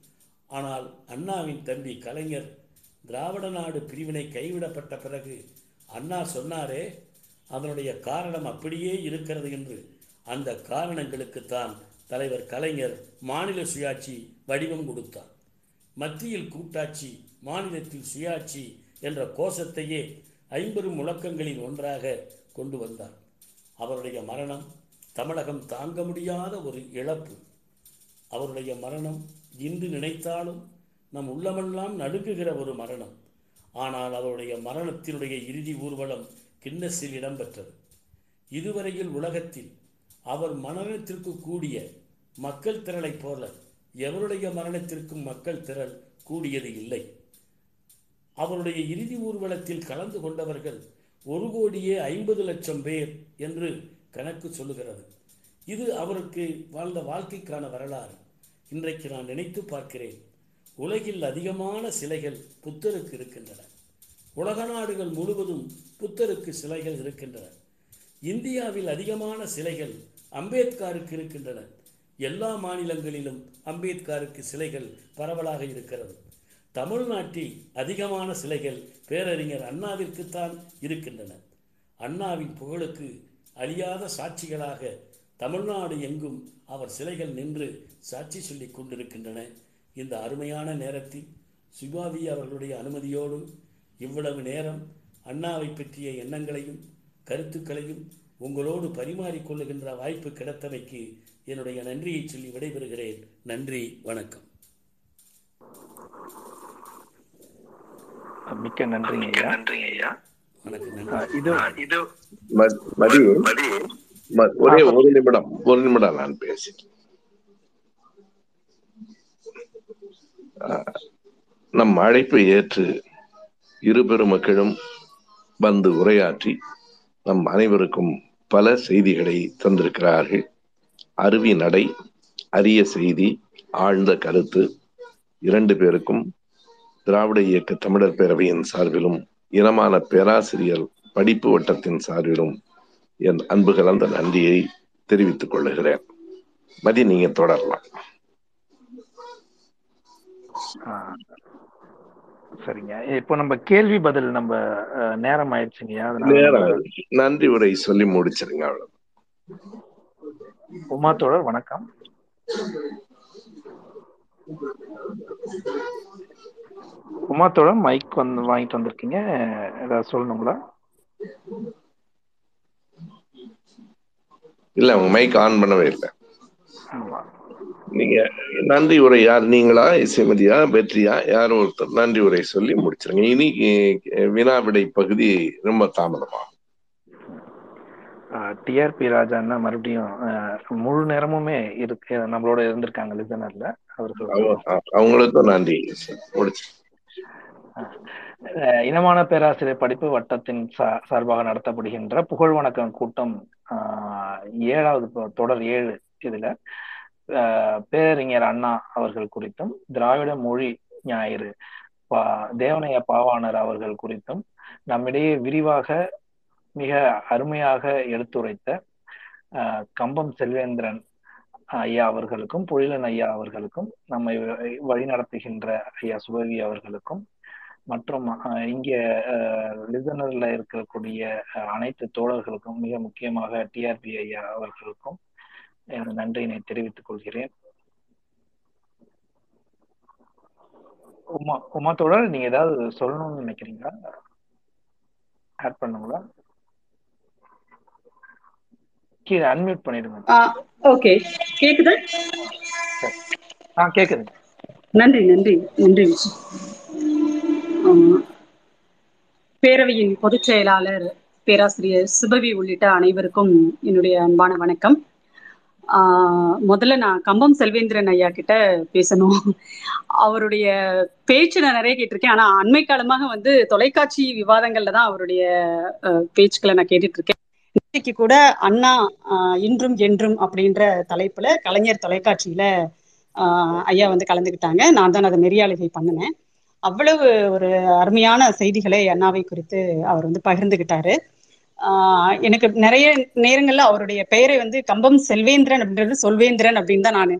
ஆனால் அண்ணாவின் தம்பி கலைஞர் திராவிட நாடு பிரிவினை கைவிடப்பட்ட பிறகு அண்ணா சொன்னாரே அதனுடைய காரணம் அப்படியே இருக்கிறது என்று அந்த காரணங்களுக்குத்தான் தலைவர் கலைஞர் மாநில சுயாட்சி வடிவம் கொடுத்தார். மத்தியில் கூட்டாட்சி மாநிலத்தில் சுயாட்சி என்ற கோஷத்தையே ஐம்பது முழக்கங்களின் ஒன்றாக கொண்டு வந்தார். அவருடைய மரணம் தமிழகம் தாங்க முடியாத ஒரு இழப்பு. அவருடைய மரணம் இன்று நினைத்தாலும் நம் உள்ளமெல்லாம் நடுங்குகிற ஒரு மரணம். ஆனால் அவருடைய மரணத்தினுடைய இறுதி ஊர்வலம் கின்னஸில் இடம்பெற்றது. இதுவரையில் உலகத்தில் அவர் மரணத்திற்கு கூடிய மக்கள் திரளைப் போல எவருடைய மரணத்திற்கும் மக்கள் திரள் கூடியது இல்லை. அவருடைய இறுதி ஊர்வலத்தில் கலந்து கொண்டவர்கள் ஒரு கோடியே ஐம்பது லட்சம் பேர் என்று கணக்கு சொல்லுகிறது. இது அவருக்கு வாழ்ந்த வாழ்க்கைக்கான வரலாறு. இன்றைக்கு நான் நினைத்து பார்க்கிறேன் உலகில் அதிகமான சிலைகள் புத்தருக்கு இருக்கின்றன. உலக நாடுகள் முழுவதும் புத்தருக்கு சிலைகள் இருக்கின்றன. இந்தியாவில் அதிகமான சிலைகள் அம்பேத்கருக்கு இருக்கின்றன. எல்லா மாநிலங்களிலும் அம்பேத்கருக்கு சிலைகள் பரவலாக இருக்கிறது. தமிழ்நாட்டில் அதிகமான சிலைகள் பேரறிஞர் அண்ணாவிற்குத்தான் இருக்கின்றன. அண்ணாவின் புகழுக்கு அழியாத சாட்சிகளாக தமிழ்நாடு எங்கும் அவர் சிலைகள் நின்று சாட்சி சொல்லிக் கொண்டிருக்கின்றன. இந்த அருமையான நேரத்தில் சிவாவி அவர்களுடைய அனுமதியோடு இவ்வளவு நேரம் அண்ணாவை பற்றிய எண்ணங்களையும் கருத்துக்களையும் உங்களோடு பரிமாறிக்கொள்ளுகின்ற வாய்ப்பு கிடைத்தமைக்கு என்னுடைய நன்றியை சொல்லி விடைபெறுகிறேன். நன்றி வணக்கம். மிக்க நன்றிங்க ஐயா. வணக்கம் ஆ, நன்றி இது ம- மதி ஒரே ஒரு நிமிடம் ஒரு நிமிடம் நான் ஆஹ், நம் அழைப்பை ஏற்று இரு பெருமக்களும் வந்து உரையாற்றி நம் அனைவருக்கும் பல செய்திகளை தந்திருக்கிறார்கள். அருவி நடை அரிய செய்தி ஆழ்ந்த கருத்து இரண்டு பேருக்கும் திராவிட இயக்க தமிழர் பேரவையின் சார்பிலும் இனமான பேராசிரியர் படிப்பு வட்டத்தின் சார்பிலும் என் அன்பு கலந்த நன்றியை தெரிவித்துக் கொள்ளுகிறேன் மதி நீங்க தொடரலாம். சரிங்க. இப்போ நம்ம கேள்வி பதில் நம்ம நேரம் ஆயிடுச்சுங்கய்யா நேரம். நன்றி உரை சொல்லி முடிச்சிருங்க அவ்வளவு. உமா தோழர் வணக்கம். உமா தோழர் மைக் வந்து வாங்கிட்டு வந்திருக்கீங்க. ஏதாவது சொல்லணுங்களா? இல்ல உங்க மைக் ஆன் பண்ணவே இல்லை. ஆமா. நீங்க நன்றி உரை யார்? நீங்களா? இசைமதியா வெற்றியா? யார் ஒருத்தர் நன்றி உரை சொல்லி முடிச்சிருங்க. இனி அஹ், வினா விடை பகுதி ரொம்ப தாமதமாகும். டிஆர்பி ராஜான்னா மறுபடியும் முழு நேரமுமே இருக்கு. நம்மளோட இருந்திருக்காங்க லிசனர்ல. அவங்களுக்கும் நன்றி. முடிச்சு. இனமான பேராசிரியர் படிப்பு வட்டத்தின் சார்பாக நடத்தப்படுகின்ற புகழ் வணக்கம் கூட்டம் ஏழாவது தொடர் ஏழு இதுல. பேரறிஞர் அண்ணா அவர்கள் குறித்தும் திராவிட மொழி ஞாயிறு பா தேவனைய பாவாணர் அவர்கள் குறித்தும் நம்மிடையே விரிவாக மிக அருமையாக எடுத்துரைத்த அஹ், கம்பம் செல்வேந்திரன் ஐயா அவர்களுக்கும் பொழிலன் ஐயா அவர்களுக்கும் நம்மை வ- வழிநடத்துகின்ற ஐயா சுபவி அவர்களுக்கும் மற்றும் அஹ், இங்க லிசனர்ல இருக்கக்கூடிய அஹ், அனைத்து தோழர்களுக்கும் மிக முக்கியமாக டிஆர்பி ஐயா அவர்களுக்கும் எனது நன்றியினை தெரிவித்துக் கொள்கிறேன். உமா உமா தோழர் நீங்க ஏதாவது சொல்லணும்னு நினைக்கிறீங்களா? ஆட் பண்ணுங்களா கீழே அன்மியூட் பண்ணிடுங்க. ஓகே கேக்குதா? ஆ கேக்குது. நன்றி நன்றி நன்றி. பேரவையின் பொதுச் செயலாளர் பேராசிரியர் சுபவி உள்ளிட்ட அனைவருக்கும் என்னுடைய அன்பான வணக்கம். முதல்ல நான் கம்பம் செல்வேந்திரன் ஐயா கிட்ட பேசணும். அவருடைய பேச்சு நான் நிறைய கேட்டிருக்கேன். ஆனா அண்மை காலமாக வந்து தொலைக்காட்சி விவாதங்கள்ல தான் அவருடைய பேச்சுக்களை நான் கேட்டுட்டு இருக்கேன் இன்னைக்கு கூட அண்ணா இன்றும் என்றும் அப்படின்ற தலைப்புல கலைஞர் தொலைக்காட்சியில ஐயா வந்து கலந்துக்கிட்டாங்க. நான் தான் அதை மெரியாளுகை பண்ணினேன். அவ்வளவு ஒரு அருமையான செய்திகளை அண்ணாவை குறித்து அவர் வந்து பகிர்ந்துகிட்டாரு. ஆஹ் எனக்கு நிறைய நேரங்கள்ல அவருடைய பெயரை வந்து கம்பம் செல்வேந்திரன் அப்படின்றது சொல்வேந்திரன் அப்படின்னு தான் நான்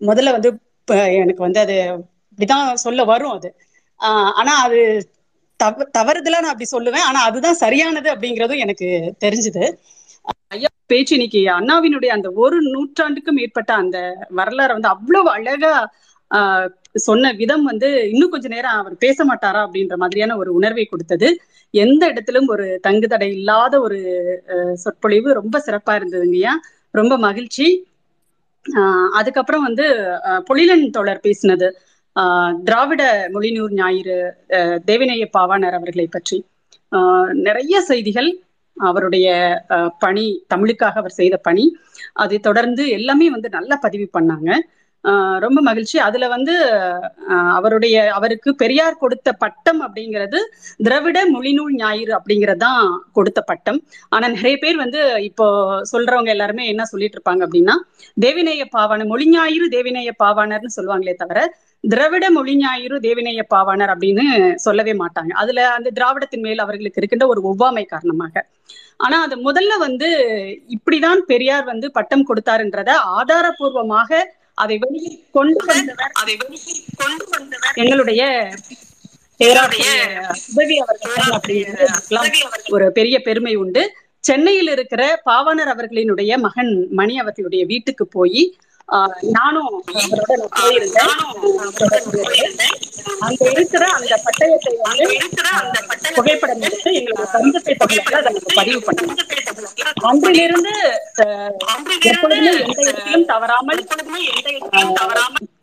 முதல்ல வந்து எனக்கு வந்து அது இப்படிதான் சொல்ல வரும் அது. ஆஹ் ஆனா அது தவ தவறுதலா நான் அப்படி சொல்லுவேன். ஆனா அதுதான் சரியானது அப்படிங்கிறதும் எனக்கு தெரிஞ்சுது. ஐயா பேச்சு இன்னைக்கு அண்ணாவினுடைய அந்த ஒரு நூற்றாண்டுக்கும் மேற்பட்ட அந்த வரலாறை வந்து அவ்வளவு அழகா சொன்ன விதம் வந்து இன்னும் கொஞ்ச நேரம் அவர் பேச மாட்டாரா அப்படின்ற மாதிரியான ஒரு உணர்வை கொடுத்தது. எந்த இடத்திலும் ஒரு தங்குதடை இல்லாத ஒரு அஹ், சொற்பொழிவு ரொம்ப சிறப்பா இருந்ததுங்கய்யா ரொம்ப மகிழ்ச்சி. ஆஹ் அதுக்கப்புறம் வந்து அஹ், பொழிலன் தோழர் பேசினது. ஆஹ், திராவிட மொழிநூர் ஞாயிறு அஹ், தேவிநேய பாவாணர் அவர்களை பற்றி. ஆஹ், நிறைய செய்திகள் அவருடைய அஹ், பணி தமிழுக்காக அவர் செய்த பணி. அதை தொடர்ந்து எல்லாமே வந்து நல்லா பதிவு பண்ணாங்க. ஆஹ் ரொம்ப மகிழ்ச்சி. அதுல வந்து ஆஹ் அவருடைய அவருக்கு பெரியார் கொடுத்த பட்டம் அப்படிங்கிறது திராவிட மொழிநூல் ஞாயிறு அப்படிங்கறதுதான் கொடுத்த பட்டம். ஆனா நிறைய பேர் வந்து இப்போ சொல்றவங்க எல்லாருமே என்ன சொல்லிட்டு இருப்பாங்க அப்படின்னா தேவிநேய பாவாணர் மொழி ஞாயிறு தேவிநேய பாவாணர்னு சொல்லுவாங்களே தவிர திராவிட மொழி ஞாயிறு தேவிநேய பாவாணர் அப்படின்னு சொல்லவே மாட்டாங்க. அதுல அந்த திராவிடத்தின் மேல் அவர்களுக்கு இருக்கின்ற ஒரு ஒவ்வாமை காரணமாக. ஆனா அது முதல்ல வந்து இப்படிதான் பெரியார் வந்து பட்டம் கொடுத்தாருன்றத ஆதாரபூர்வமாக அதை வெளியே கொண்டு வந்தவர் அதை வெளியே கொண்டு வந்தவர் எங்களுடைய உதவி அவர்கள் அப்படிங்கிறது ஒரு பெரிய பெருமை உண்டு. சென்னையில் இருக்கிற பாவாணர் அவர்களினுடைய மகன் மணி அவர்களுடைய வீட்டுக்கு போய் நானும் அவரோட நான் போயிருந்தேன். அங்க இருக்கிற அந்த பட்டயத்தை வந்து புகைப்படம் எடுத்து எங்களுடைய கருந்தத்தை பகுதியில் அதை பதிவு பண்ணோம். அன்றிலிருந்து எப்பொழுதுமே எந்த இடத்திலும் தவறாமல் ஆஹ்,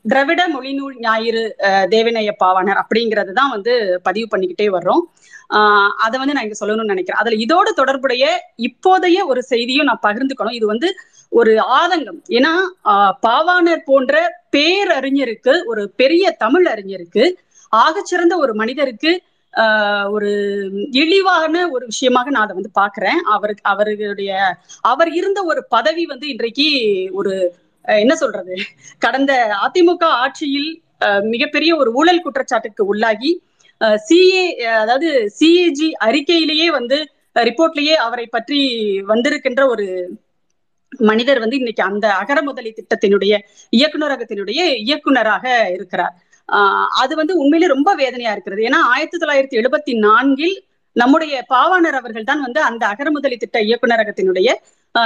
திராவிட மொழிநூல் ஞாயிறு ஆஹ், தேவநேய பாவாணர் அப்படிங்கிறது தான் வந்து பதிவு பண்ணிக்கிட்டே வர்றோம். ஆஹ் அதை வந்து நான் இங்க சொல்லணும்னு நினைக்கிறேன். அதுல இதோட தொடர்புடைய இப்போதைய ஒரு செய்தியும் நான் பகிர்ந்துக்கணும். இது வந்து ஒரு ஆதங்கம். ஏன்னா பாவாணர் போன்ற பேரறிஞருக்கு ஒரு பெரிய தமிழ் அறிஞருக்கு ஆகச்சிறந்த ஒரு மனிதருக்கு ஒரு இழிவான ஒரு விஷயமாக நான் அதை வந்து பாக்குறேன் அவருக்கு அவர்களுடைய அவர் இருந்த ஒரு பதவி வந்து இன்றைக்கு ஒரு என்ன சொல்றது? கடந்த அதிமுக ஆட்சியில் மிகப்பெரிய ஒரு ஊழல் குற்றச்சாட்டுக்கு உள்ளாகி சிஏ அதாவது சிஏஜி அறிக்கையிலேயே வந்து ரிப்போர்ட்லயே அவரை பற்றி வந்திருக்கின்ற ஒரு மனிதர் வந்து இன்னைக்கு அந்த அகர முதலி திட்டத்தினுடைய இயக்குநரகத்தினுடைய இயக்குனராக இருக்கிறார். ஆஹ் அது வந்து உண்மையிலே ரொம்ப வேதனையா இருக்கிறது. ஏன்னா ஆயிரத்தி தொள்ளாயிரத்தி எழுபத்தி நான்கில் நம்முடைய பாவாணர் அவர்கள் தான் வந்து அந்த அகரமுதலி திட்ட இயக்குநரகத்தினுடைய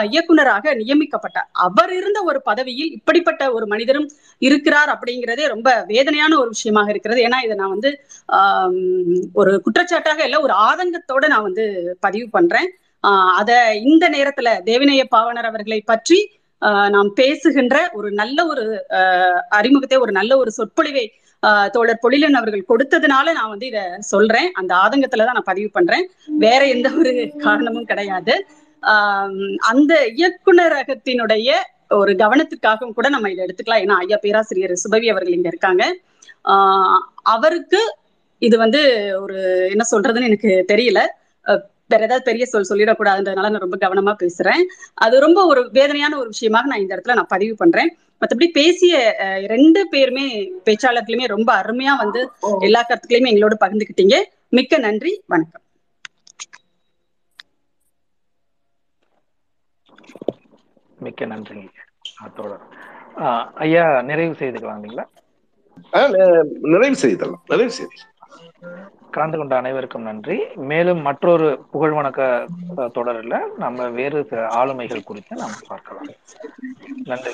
இயக்குனராக நியமிக்கப்பட்டார். அவர் இருந்த ஒரு பதவியில் இப்படிப்பட்ட ஒரு மனிதரும் இருக்கிறார் அப்படிங்கிறதே ரொம்ப வேதனையான ஒரு விஷயமாக இருக்கிறது. ஏன்னா இதை நான் வந்து ஆஹ் ஒரு குற்றச்சாட்டாக இல்லை ஒரு ஆதங்கத்தோட நான் வந்து பதிவு பண்றேன். ஆஹ் அத இந்த நேரத்துல தேவிநேய பாவனர் அவர்களை பற்றி ஆஹ் நாம் பேசுகின்ற ஒரு நல்ல ஒரு ஆஹ் அறிமுகத்தை ஒரு நல்ல ஒரு சொற்பொழிவை ஆஹ் தோழர் பொழிலன் அவர்கள் கொடுத்ததுனால நான் வந்து இத சொல்றேன். அந்த ஆதங்கத்துலதான் நான் பதிவு பண்றேன். வேற எந்த ஒரு காரணமும் கிடையாது. அந்த இயக்குனரகத்தினுடைய ஒரு கவனத்திற்காகவும் கூட நம்ம இதை எடுத்துக்கலாம். ஏன்னா ஐயா பேராசிரியர் சுபவி அவர்கள் இங்க இருக்காங்க. ஆஹ் அவருக்கு இது வந்து ஒரு என்ன சொல்றதுன்னு எனக்கு தெரியல. வேற ஏதாவது பெரிய சொல் சொல்லிடக்கூடாதுன்றதுனால நான் ரொம்ப கவனமா பேசுறேன். அது ரொம்ப ஒரு வேதனையான ஒரு விஷயமாக நான் இந்த இடத்துல நான் பதிவு பண்றேன். மற்றபடி பேசிய ரெண்டு பேருமே பேச்சாளர்களுமே ரொம்ப அருமையா வந்து எல்லா கருத்துக்களையுமே எங்களோட பகிர்ந்துக்கிட்டீங்க மிக்க நன்றி. வணக்கம். மிக்க நன்றிங்க. தோழர் ஐயா நிறைவு செய்துக்கலாம் இல்லைங்களா நிறைவு செய்தலாம் நிறைவு செய்து. கலந்து கொண்ட அனைவருக்கும் நன்றி. மேலும் மற்றொரு புகழ் வணக்க தொடரில் நம்ம வேறு ஆளுமைகள் குறித்து நாம் பார்க்கலாம். நன்றி.